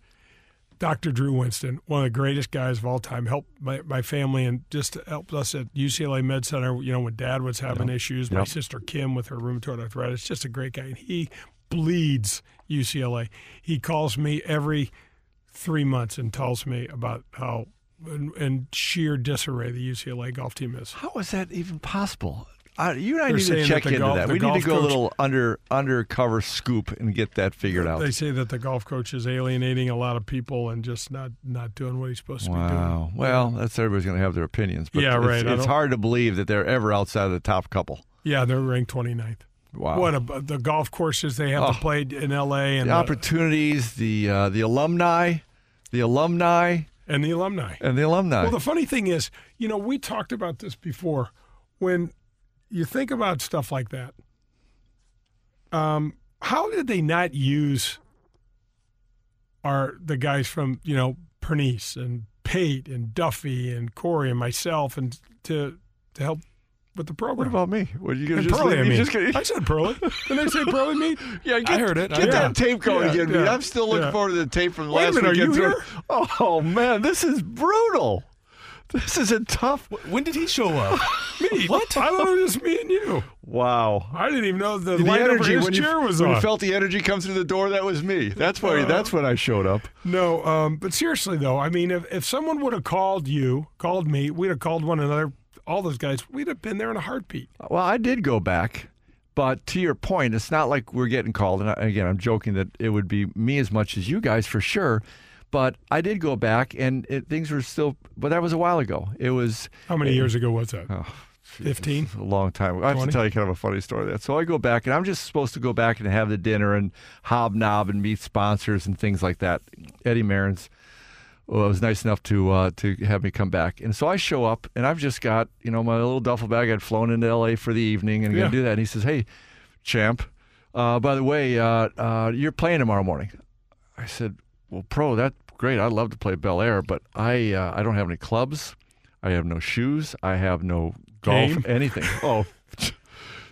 Dr. Drew Winston, one of the greatest guys of all time. Helped my, my family and just helped us at UCLA Med Center. You know, when Dad was having issues, my Yep. sister Kim with her rheumatoid arthritis. Just a great guy, and he bleeds UCLA. He calls me every three months and tells me about how in, in sheer disarray the UCLA golf team is. How is that even possible? I, you and I They're need to check that into golf- that. We need to go a little under undercover scoop and get that figured out. They say that the golf coach is alienating a lot of people and just not not doing what he's supposed to be doing. Wow. Well, that's everybody's going to have their opinions. But Yeah, it's, right. It's hard to believe that they're ever outside of the top couple. Yeah, they're ranked 29th. Wow. What a, the golf courses they have Oh. to play in L.A. and the the, opportunities, the uh, the alumni, the alumni, and the alumni. and the alumni. Well, the funny thing is, you know, we talked about this before. When you think about stuff like that, um, how did they not use our the guys from you know Pernice and Pate and Duffy and Corey and myself and to to help with the What about me? What are you going and to just Pearly, leave I me? mean. Just gonna, I said Pearly. Didn't I say Pearly meat? yeah, get, I heard it. I Get heard that it. tape going Yeah, again, Pete. yeah, I'm still looking yeah. forward to the tape from Wait a last minute, are weekend. you through- here? Oh man, this is brutal. This is a tough. When did he show up? Me? What? I thought it was just me and you. Wow. I didn't even know the, The light over energy his when you, chair was when on. you felt the energy come through the door, that was me. That's why. that's when I showed up. No, um, but seriously though, I mean, if, if someone would have called you, called me, we'd have called one another. All those guys, we'd have been there in a heartbeat. Well, I did go back, but to your point, it's not like we're getting called. And again, I'm joking that it would be me as much as you guys for sure. But I did go back, and it, things were still. But that was a while ago. It was How many years ago was that? Oh, Fifteen. a long time. ago. I have 20? to tell you kind of a funny story. That so I go back, and I'm just supposed to go back and have the dinner and hobnob and meet sponsors and things like that. Eddie Merrins well, was nice enough to uh, to have me come back, and so I show up, and I've just got you know my little duffel bag. I'd flown into L.A. for the evening, and Yeah. gonna do that. And he says, "Hey, champ, uh, by the way, uh, uh, you're playing tomorrow morning." I said, "Well, pro, that's great. I'd love to play Bel Air, but I uh, I don't have any clubs. I have no shoes. I have no golf, Game? anything. oh."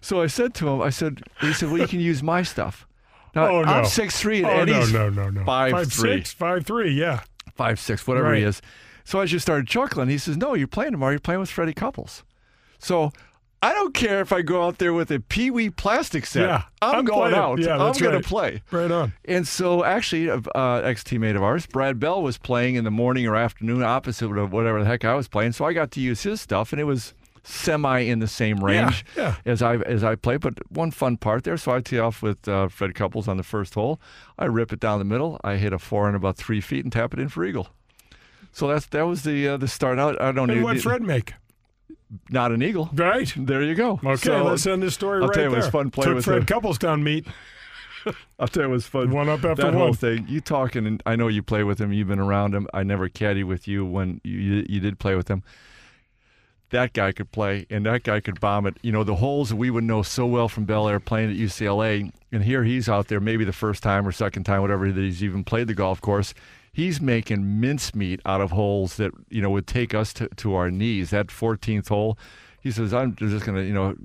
So I said to him, I said, he said, well, you can use my stuff. Now, Oh, no. I'm six three, and Oh Eddie's no, no, no, no. five, five three. six, five three. Yeah. Five six, whatever he is. So I just started chuckling. He says, "No, you're playing tomorrow. You're playing with Freddie Couples." So I don't care if I go out there with a Pee Wee plastic set. Yeah, I'm, I'm going playing. out. Yeah, I'm going right. to play. Right on. And so, actually, uh, ex teammate of ours, Brad Bell, was playing in the morning or afternoon, opposite of whatever the heck I was playing. So I got to use his stuff, and it was semi in the same range yeah. as I as I play. But one fun part there. So I tee off with uh, Fred Couples on the first hole. I rip it down the middle. I hit a four in about three feet and tap it in for eagle. So that's that was the uh, the start. out. I don't need what Fred make? not an eagle. Right. There you go. Okay, So, let's end this story I'll right tell you, it was fun playing Took with Fred him. Couplestown meet. I'll tell you, it was fun. One up after that whole one. thing. You talking, and I know you play with him. You've been around him. I never caddy with you when you, you did play with him. That guy could play, and that guy could bomb it. You know the holes that we would know so well from Bel Air playing at UCLA, and here he's out there, maybe the first time or second time, whatever that he's even played the golf course. He's making mincemeat out of holes that you know would take us to, to our knees. That 14th hole, he says, "I'm just going to you know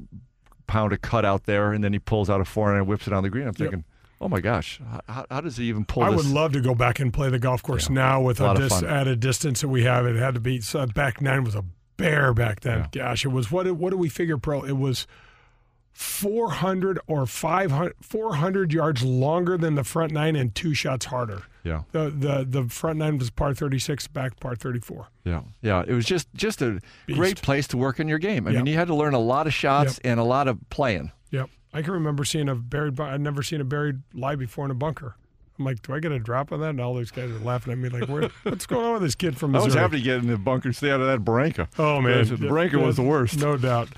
pound a cut out there," and then he pulls out a four and whips it on the green. I'm thinking, "Oh my gosh, how, how does he even pull I this?" would love to go back and play the golf course now with A dis- at a distance that we have. It had to be so back nine was a bear back then. Gosh, it was what? What do we figure? Pro? It was. 400 or 500 400 yards longer than the front nine and two shots harder. yeah. The the the front nine was par 36, back par 34. Yeah, yeah. It was just just a Beast. great place to work in your game. I Yep. mean, you had to learn a lot of shots and a lot of playing. Yep. I can remember seeing a buried. I'd never seen a buried lie before in a bunker. I'm like, do I get a drop on that? And all these guys are laughing at me like, Where, what's going on with this kid from I was happy to get in the bunker, stay out of that barranca. Oh man, the barranca was the worst. No doubt.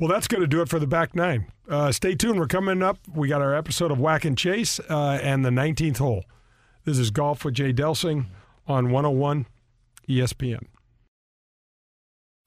Well, that's going to do it for the back nine. Uh, stay tuned. We're coming up. We got our episode of Whack and Chase uh, and the 19th hole. This is golf with Jay Delsing on 101 ESPN.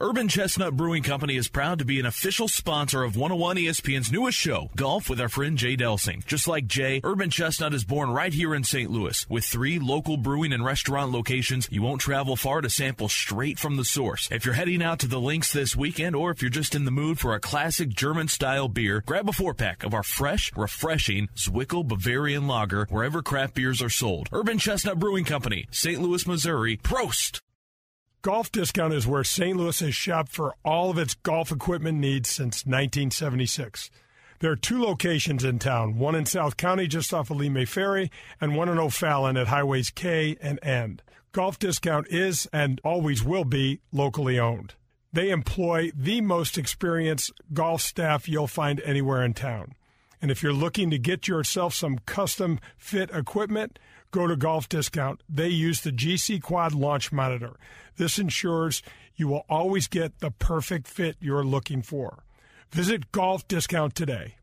Urban Chestnut Brewing Company is proud to be an official sponsor of 101 ESPN's newest show, Golf with our friend Jay Delsing. Just like Jay, Urban Chestnut is born right here in St. Louis. With three local brewing and restaurant locations, you won't travel far to sample straight from the source. If you're heading out to the links this weekend, or if you're just in the mood for a classic German style beer, grab a four pack of our fresh, refreshing Zwickel Bavarian Lager wherever craft beers are sold. Urban Chestnut Brewing Company, St. Louis, Missouri. Prost! Golf Discount is where St. Louis has shopped for all of its golf equipment needs since 1976. There are two locations in town, one in South County just off of Lemay Ferry, and one in O'Fallon at Highways K and N. Golf Discount is and always will be locally owned. They employ the most experienced golf staff you'll find anywhere in town. And if you're looking to get yourself some custom fit equipment, go to Golf Discount. They use the GC Quad Launch Monitor. This ensures you will always get the perfect fit you're looking for. Visit Golf Discount today.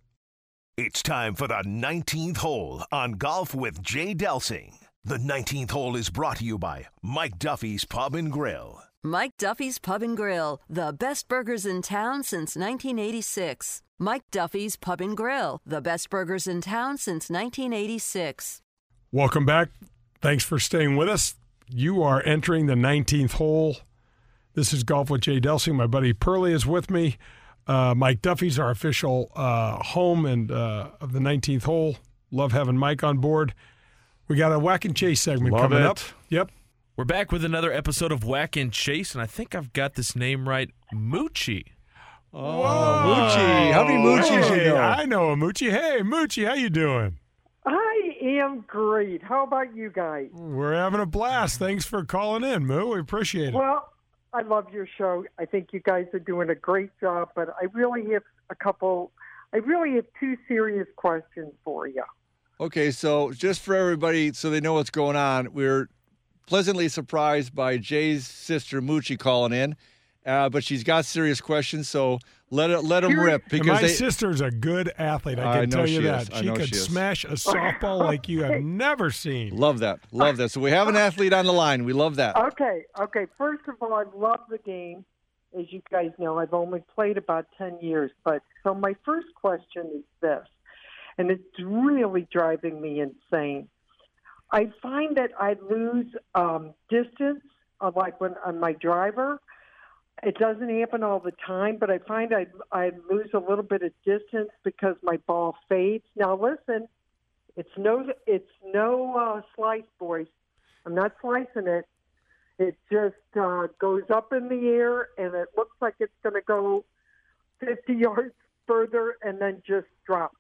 It's time for the 19th hole on Golf with Jay Delsing. The 19th hole is brought to you by Mike Duffy's Pub and Grill. Mike Duffy's Pub and Grill, the best burgers in town since 1986. Mike Duffy's Pub and Grill, the best burgers in town since 1986. Welcome back. Thanks for staying with us. You are entering the 19th hole. This is Golf with Jay Delsing. My buddy Pearlie is with me. Uh, Mike Duffy's our official uh, home and uh, of the 19th hole. Love having Mike on board. We got a whack and chase segment Love coming it. up. Yep. We're back with another episode of Whack and Chase, and I think I've got this name right. Moochie. Oh, Moochie. How many Moochies Hey, you know? I know a Moochie. Hey, Moochie, how you doing? I am great. How about you guys? We're having a blast. Thanks for calling in, Moo. We appreciate it. Well, I love your show. I think you guys are doing a great job, but I really have a couple, I really have two serious questions for you. Okay, so just for everybody, so they know what's going on, we're pleasantly surprised by Jay's sister Moochie calling in, uh, but she's got serious questions, so let it let them rip And because my they. sister's a good athlete. I I can know tell you she that. is. I She know could she is. smash a softball like you have never seen. Love that. Love that. So we have an athlete on the line. We love that. Okay, okay. First of all, I love the game. As you guys know, I've only played about 10 years. But so my first question is this, and it's really driving me insane. I find that I lose um, distance, uh, like when on my driver. It doesn't happen all the time, but I find I I lose a little bit of distance because my ball fades. Now listen, it's no it's no uh, slice, boys. I'm not slicing it. It just uh, goes up in the air, and it looks like it's going to go 50 yards further, and then just drop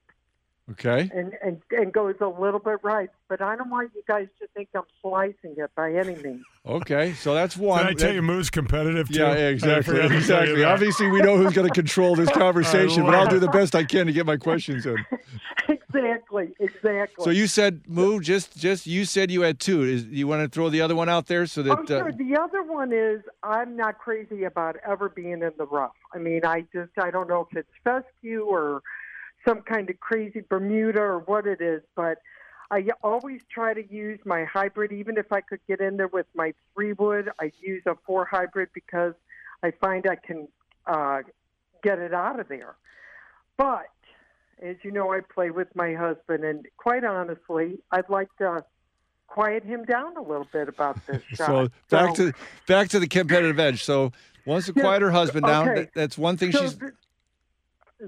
Okay. and, and and goes a little bit right. But I don't want you guys to think I'm slicing it by any means. Okay. So that's one. Did I tell That- you Moo's competitive too? Yeah, exactly. forgot to tell you Exactly. Obviously, we know who's going to control this conversation, but I'll do the best I can to get my questions in. exactly, exactly. So you said, Moo, just just you said you had two. Is you want to throw the other one out there so that Oh, sure. uh, The other one is I'm not crazy about ever being in the rough. I mean, I just I don't know if it's fescue or some kind of crazy Bermuda or what it is, but I always try to use my hybrid. Even if I could get in there with my three wood, I use a four hybrid because I find I can uh, get it out of there. But as you know, I play with my husband, and quite honestly, I'd like to quiet him down a little bit about this shot. so back to back to the competitive edge. So once to quiet her husband down, that, that's one thing So she's. th-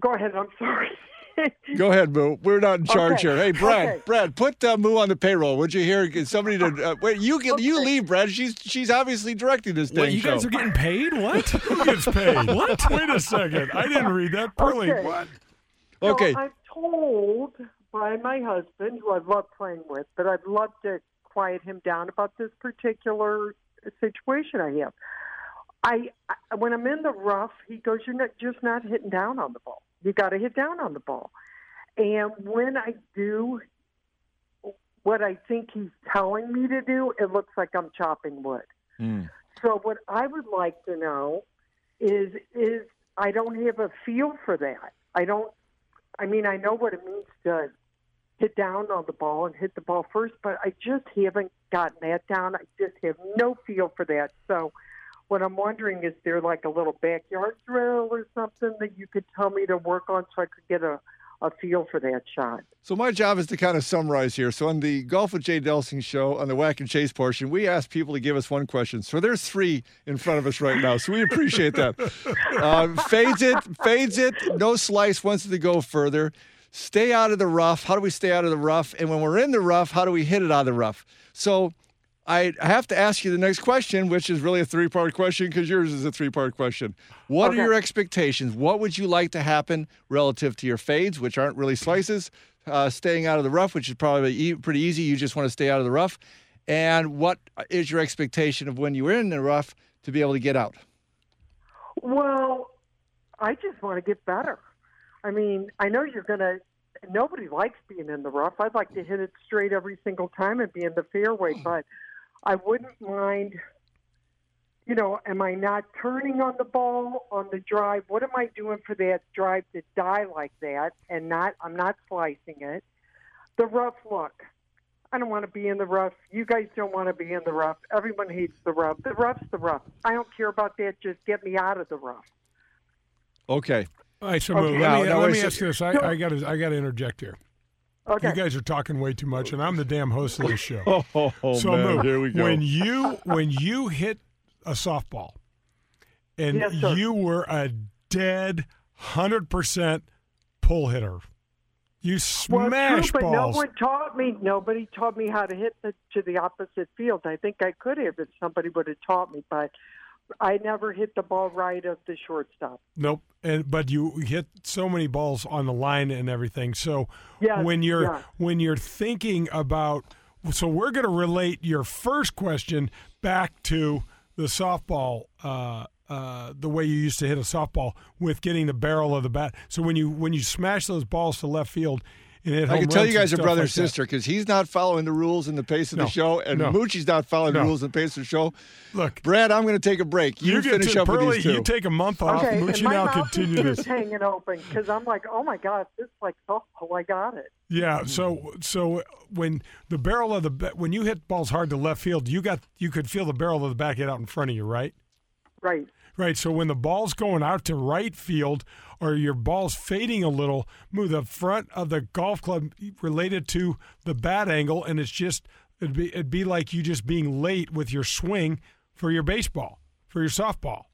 go ahead. I'm sorry. Go ahead, Moo. We're not in charge Okay, here. Hey, Brad. okay. Brad, put uh, Moo on the payroll. Would you hear get somebody to uh, wait? You get you leave, Brad. She's she's obviously directing this What, dang you show. guys are getting paid? What? Who gets paid? what? Wait a second. I didn't read that. Pearly, Okay. what? okay. So I'm told by my husband, who I love playing with, but I'd love to quiet him down about this particular situation I have. I, I when I'm in the rough, he goes, "You're not just not hitting down on the ball. You got to hit down on the ball." And when I do what I think he's telling me to do, it looks like I'm chopping wood. Mm. So what I would like to know is is I don't have a feel for that. I don't. I mean, I know what it means to hit down on the ball and hit the ball first, but I just haven't gotten that down. I just have no feel for that. So what I'm wondering is there like a little backyard drill or something that you could tell me to work on so I could get a a feel for that shot. So my job is to kind of summarize here. So on the Golf with Jay Delsing show, on the Whack and Chase portion, we ask people to give us one question. So there's three in front of us right now. So we appreciate that. Uh, fades it, fades it, no slice, wants it to go further. Stay out of the rough. How do we stay out of the rough? And when we're in the rough, how do we hit it out of the rough? So I have to ask you the next question, which is really a three part question because yours is a three part question. What Okay. are your expectations? What would you like to happen relative to your fades, which aren't really slices, uh, staying out of the rough, which is probably e- pretty easy. You just want to stay out of the rough. And what is your expectation of when you were in the rough to be able to get out? Well, I just want to get better. I mean, I know you're going to. Nobody likes being in the rough. I'd like to hit it straight every single time and be in the fairway, but I wouldn't mind. You know, am I not turning on the ball on the drive? What am I doing for that drive to die like that? And not, I'm not slicing it. The rough look. I don't want to be in the rough. You guys don't want to be in the rough. Everyone hates the rough. The rough's the rough. I don't care about that. Just get me out of the rough. Okay. All right, so Okay. Moo, let me, now let wait me ask you this. I, I got I got to interject here. Okay. You guys are talking way too much, and I'm the damn host of this show. Oh, oh, so man, Moo, here we go. when you when you hit a softball, and Yes, you were a dead hundred percent pull hitter. You Well, smash true, but no one taught me. Nobody taught me how to hit the, to the opposite field. I think I could have if somebody would have taught me, but I never hit the ball right of the shortstop. Nope. And but you hit so many balls on the line and everything. So Yes, when you're yeah. when you're thinking about so we're going to relate your first question back to the softball uh, uh, the way you used to hit a softball with getting the barrel of the bat. So when you when you smash those balls to left field I home can tell you guys are brother like and sister because he's not following the rules and the pace of No. the show, and No. Moochie's not following No. the rules and pace of the show. Look, Brad, I'm going to take a break. You, get finish to, up Pearly, with these two. You take a month off. Okay, Moochie and my now mouth continue is this. just hanging open because I'm like, oh my god, this is like softball. I got it. Yeah. So so when the barrel of the when you hit balls hard to left field, you got you could feel the barrel of the bat get out in front of you, right? Right. Right. So when the ball's going out to right field or your ball's fading a little, move the front of the golf club related to the bat angle, and it's just it'd be it'd be like you just being late with your swing for your baseball, for your softball.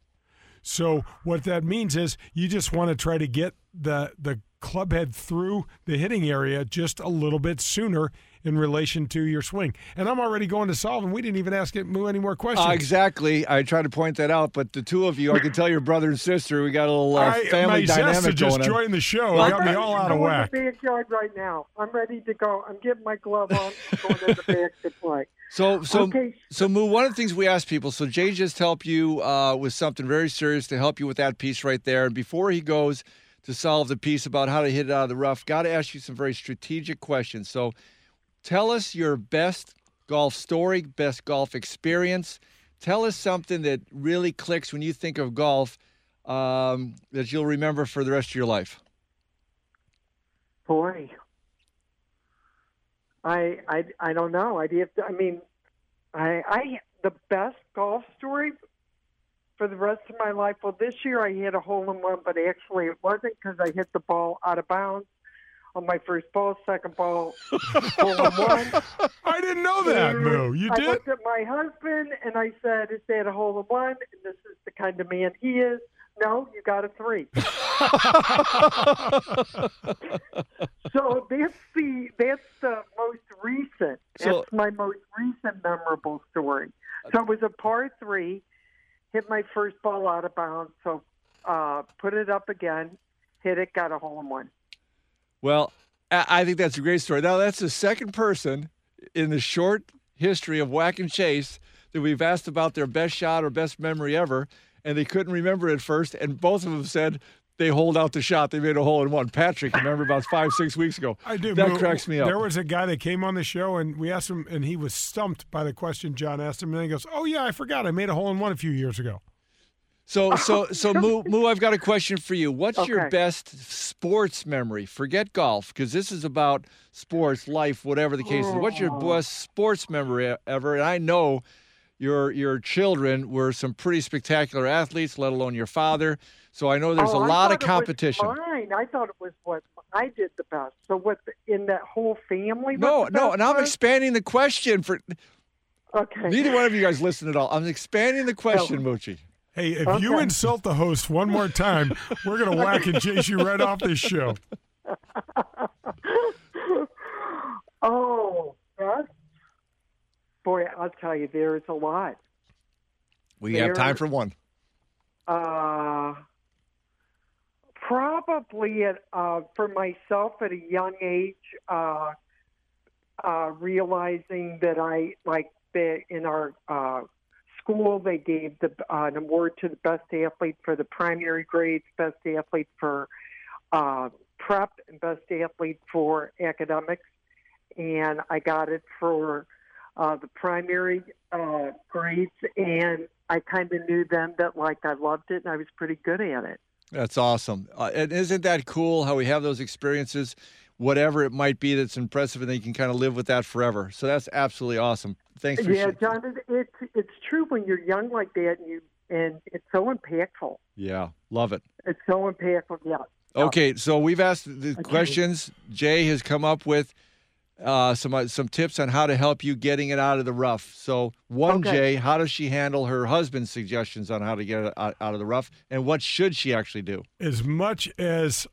So what that means is you just want to try to get the the club head through the hitting area just a little bit sooner in relation to your swing. And I'm already going to solve, and we didn't even ask it Moo any more questions. Uh, exactly. I tried to point that out, but the two of you, I can tell you're brother and sister. We got a little uh, I, family my zest dynamic to just going on. join the show I'm got me ready all to out go of in whack. the backyard right now. I'm ready to go. I'm getting my glove on. I'm going to the back to play. So, so, Okay. so, Moo. One of the things we ask people. So, Jay just helped you uh, with something very serious to help you with that piece right there. And before he goes to solve the piece about how to hit it out of the rough, got to ask you some very strategic questions. So, tell us your best golf story, best golf experience. Tell us something that really clicks when you think of golf um, that you'll remember for the rest of your life. Boy, I I I don't know. I have I mean, I I the best golf story for the rest of my life. Well, this year I hit a hole in one, but actually it wasn't because I hit the ball out of bounds on my first ball, second ball, hole in one. I didn't know that, And Moo. You I did? I looked at my husband and I said, "Is that a hole in one?" And this is the kind of man he is. No, you got a three. so that's the that's the most recent. So- that's my most recent memorable story. So it was a par three, hit my first ball out of bounds. So uh, put it up again, hit it, got a hole in one. Well, I think that's a great story. Now, that's the second person in the short history of Whack and Chase that we've asked about their best shot or best memory ever, and they couldn't remember it first. And both of them said they hold out the shot. They made a hole in one. Patrick, remember about five, six weeks ago. I do. That cracks me up. There was a guy that came on the show, and we asked him, and he was stumped by the question John asked him. And he goes, "Oh yeah, I forgot. I made a hole in one a few years ago." So, so, so, Moo, Moo, I've got a question for you. What's your best sports memory? Forget golf, because this is about sports, life, whatever the case is. What's your Oh. best sports memory ever? And I know your your children were some pretty spectacular athletes, let alone your father. So I know there's Oh, a lot of thought it was competition. Mine. I thought it was what I did the best. So what in that whole family? No, no, and I'm expanding the question for Okay. neither one of you guys listen at all. I'm expanding the question, Moochie. Hey, if you insult the host one more time, we're gonna whack and chase you right off this show. Oh, best. Boy, I'll tell you, there is a lot. We have time for one. Uh, probably at uh, for myself at a young age, uh, uh, realizing that I like that in our uh, school they gave the uh, an award to the best athlete for the primary grades, best athlete for uh, prep, and best athlete for academics, and I got it for uh, the primary uh, grades, and I kind of knew then that like I loved it and I was pretty good at it. That's awesome. Uh, and isn't that cool how we have those experiences, whatever it might be that's impressive, and then you can kind of live with that forever. So that's absolutely awesome. Thanks for Yeah, sharing. John, it, it's it's true when you're young like that, and you and it's so impactful. Yeah, love it. It's so impactful. Yeah. Okay, so we've asked the questions. Jay has come up with uh, some uh, some tips on how to help you getting it out of the rough. So one, Okay. Jay, how does she handle her husband's suggestions on how to get it out, out of the rough, and what should she actually do? as much as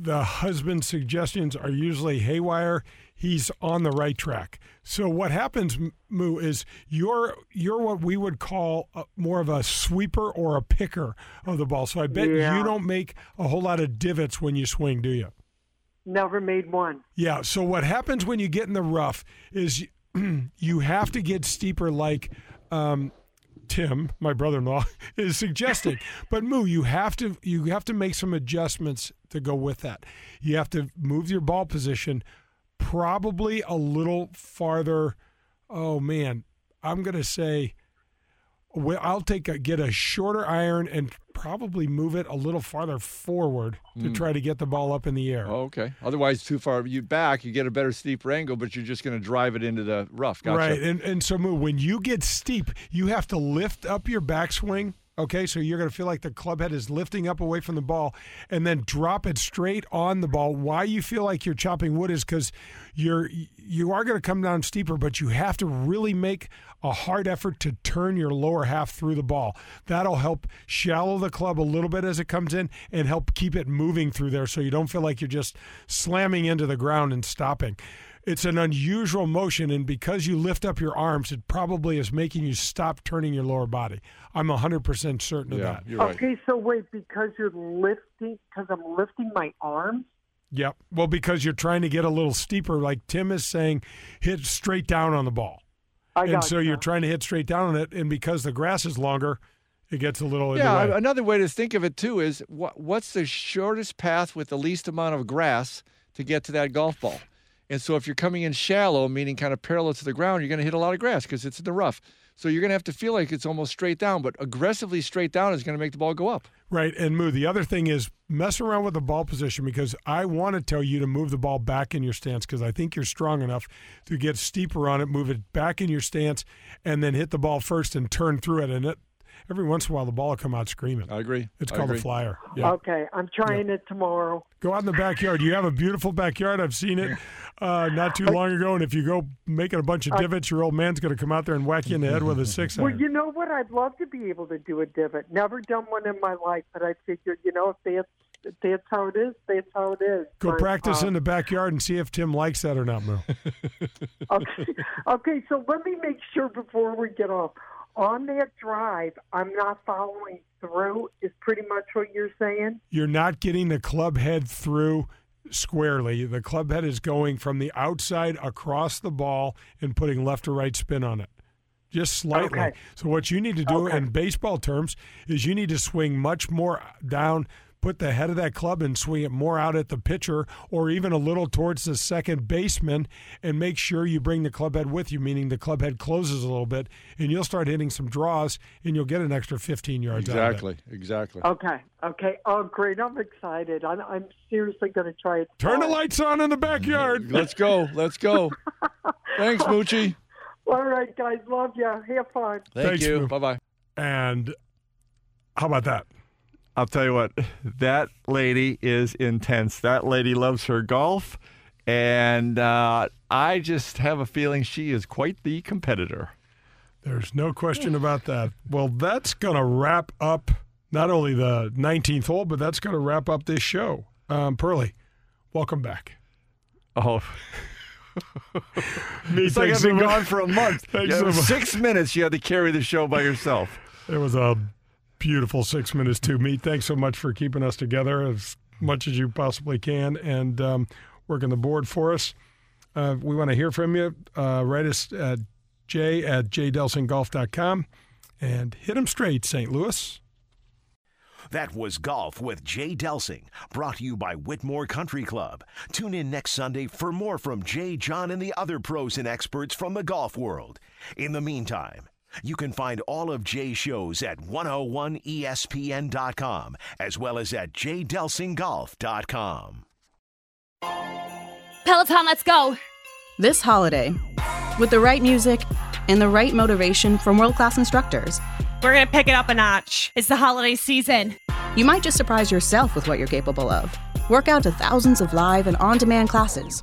the husband's suggestions are usually haywire, he's on the right track. So what happens, Moo, is you're you're what we would call a, more of a sweeper or a picker of the ball. So I bet Yeah. you don't make a whole lot of divots when you swing, do you? Never made one. Yeah. So what happens when you get in the rough is you have to get steeper, like um, Tim, my brother-in-law, is suggesting. but Moo, you have to you have to make some adjustments to go with that. You have to move your ball position probably a little farther. Oh man, I'm gonna say. Well, I'll take a, get a shorter iron and probably move it a little farther forward to hmm. try to get the ball up in the air. Oh, okay. Otherwise, too far you back, you get a better steeper angle, but you're just going to drive it into the rough. Gotcha. Right, and and so Moo, when you get steep, you have to lift up your backswing. Okay, so you're going to feel like the club head is lifting up away from the ball, and then drop it straight on the ball. Why you feel like you're chopping wood is because you're you are going to come down steeper, but you have to really make a hard effort to turn your lower half through the ball. That'll help shallow the club a little bit as it comes in, and help keep it moving through there, so you don't feel like you're just slamming into the ground and stopping it's an unusual motion, and because you lift up your arms, it probably is making you stop turning your lower body. I'm 100% certain of Yeah, that. you're right. Okay, so wait, because you're lifting, because I'm lifting my arms. Yep. Well, because you're trying to get a little steeper, like Tim is saying, hit straight down on the ball. I and got so you're trying to hit straight down on it, and because the grass is longer, it gets a little Yeah, way. another way to think of it too is what, what's the shortest path with the least amount of grass to get to that golf ball? And so if you're coming in shallow, meaning kind of parallel to the ground, you're going to hit a lot of grass because it's in the rough. So you're going to have to feel like it's almost straight down, but aggressively straight down is going to make the ball go up. Right. And Moo, the other thing is mess around with the ball position because I want to tell you to move the ball back in your stance because I think you're strong enough to get steeper on it, move it back in your stance, and then hit the ball first and turn through it. And it, every once in a while, the ball will come out screaming. I agree. It's I called agree. a flyer. Yeah. Okay, I'm trying it tomorrow. Go out in the backyard. You have a beautiful backyard. I've seen it uh, not too long ago. And if you go making a bunch of divots, your old man's going to come out there and whack you in the head with a six Well, you know what? I'd love to be able to do a divot. Never done one in my life, but I figured, you know, if that's if that's how it is, that's how it is. Go But, practice um, in the backyard and see if Tim likes that or not, Moo. Okay, okay. So let me make sure before we get off. On that drive, I'm not following through. Is pretty much what you're saying. you're not getting the club head through squarely. The club head is going from the outside across the ball and putting left or right spin on it. Just slightly. Okay. So what you need to do Okay. in baseball terms is you need to swing much more down, put the head of that club and swing it more out at the pitcher or even a little towards the second baseman and make sure you bring the club head with you, meaning the club head closes a little bit and you'll start hitting some draws and you'll get an extra 15 yards out. Exactly. Exactly. Okay, okay. Oh, great! I'm excited. I'm, I'm seriously going to try it. Turn the lights on in the backyard. Let's go. Let's go. Thanks, Moochie. All right, guys. Love you. Have fun. Thank Thanks, you. Bye bye. And how about that? I'll tell you what, that lady is intense. That lady loves her golf. And uh, I just have a feeling she is quite the competitor. There's no question about that. Well, that's going to wrap up not only the 19th hole, but that's going to wrap up this show. Um, Pearly, welcome back. Oh, Me, it's like I've been gone for a month. Thanks Yeah, so much. six minutes you had to carry the show by yourself. It was a beautiful six minutes to me. Thanks so much for keeping us together as much as you possibly can and um, working the board for us. Uh, we want to hear from you. Uh, write us at j at jdelsinggolf.com and hit them straight, St. Louis. That was Golf with Jay Delsing, brought to you by Whitmoor Country Club. Tune in next Sunday for more from Jay, John, and the other pros and experts from the golf world. In the meantime, you can find all of Jay's shows at 101ESPN.com as well as at jdelsinggolf.com. Peloton, let's go! This holiday, with the right music and the right motivation from world class instructors, We're gonna pick it up a notch. It's the holiday season. you might just surprise yourself with what you're capable of. Work out to thousands of live and on demand classes,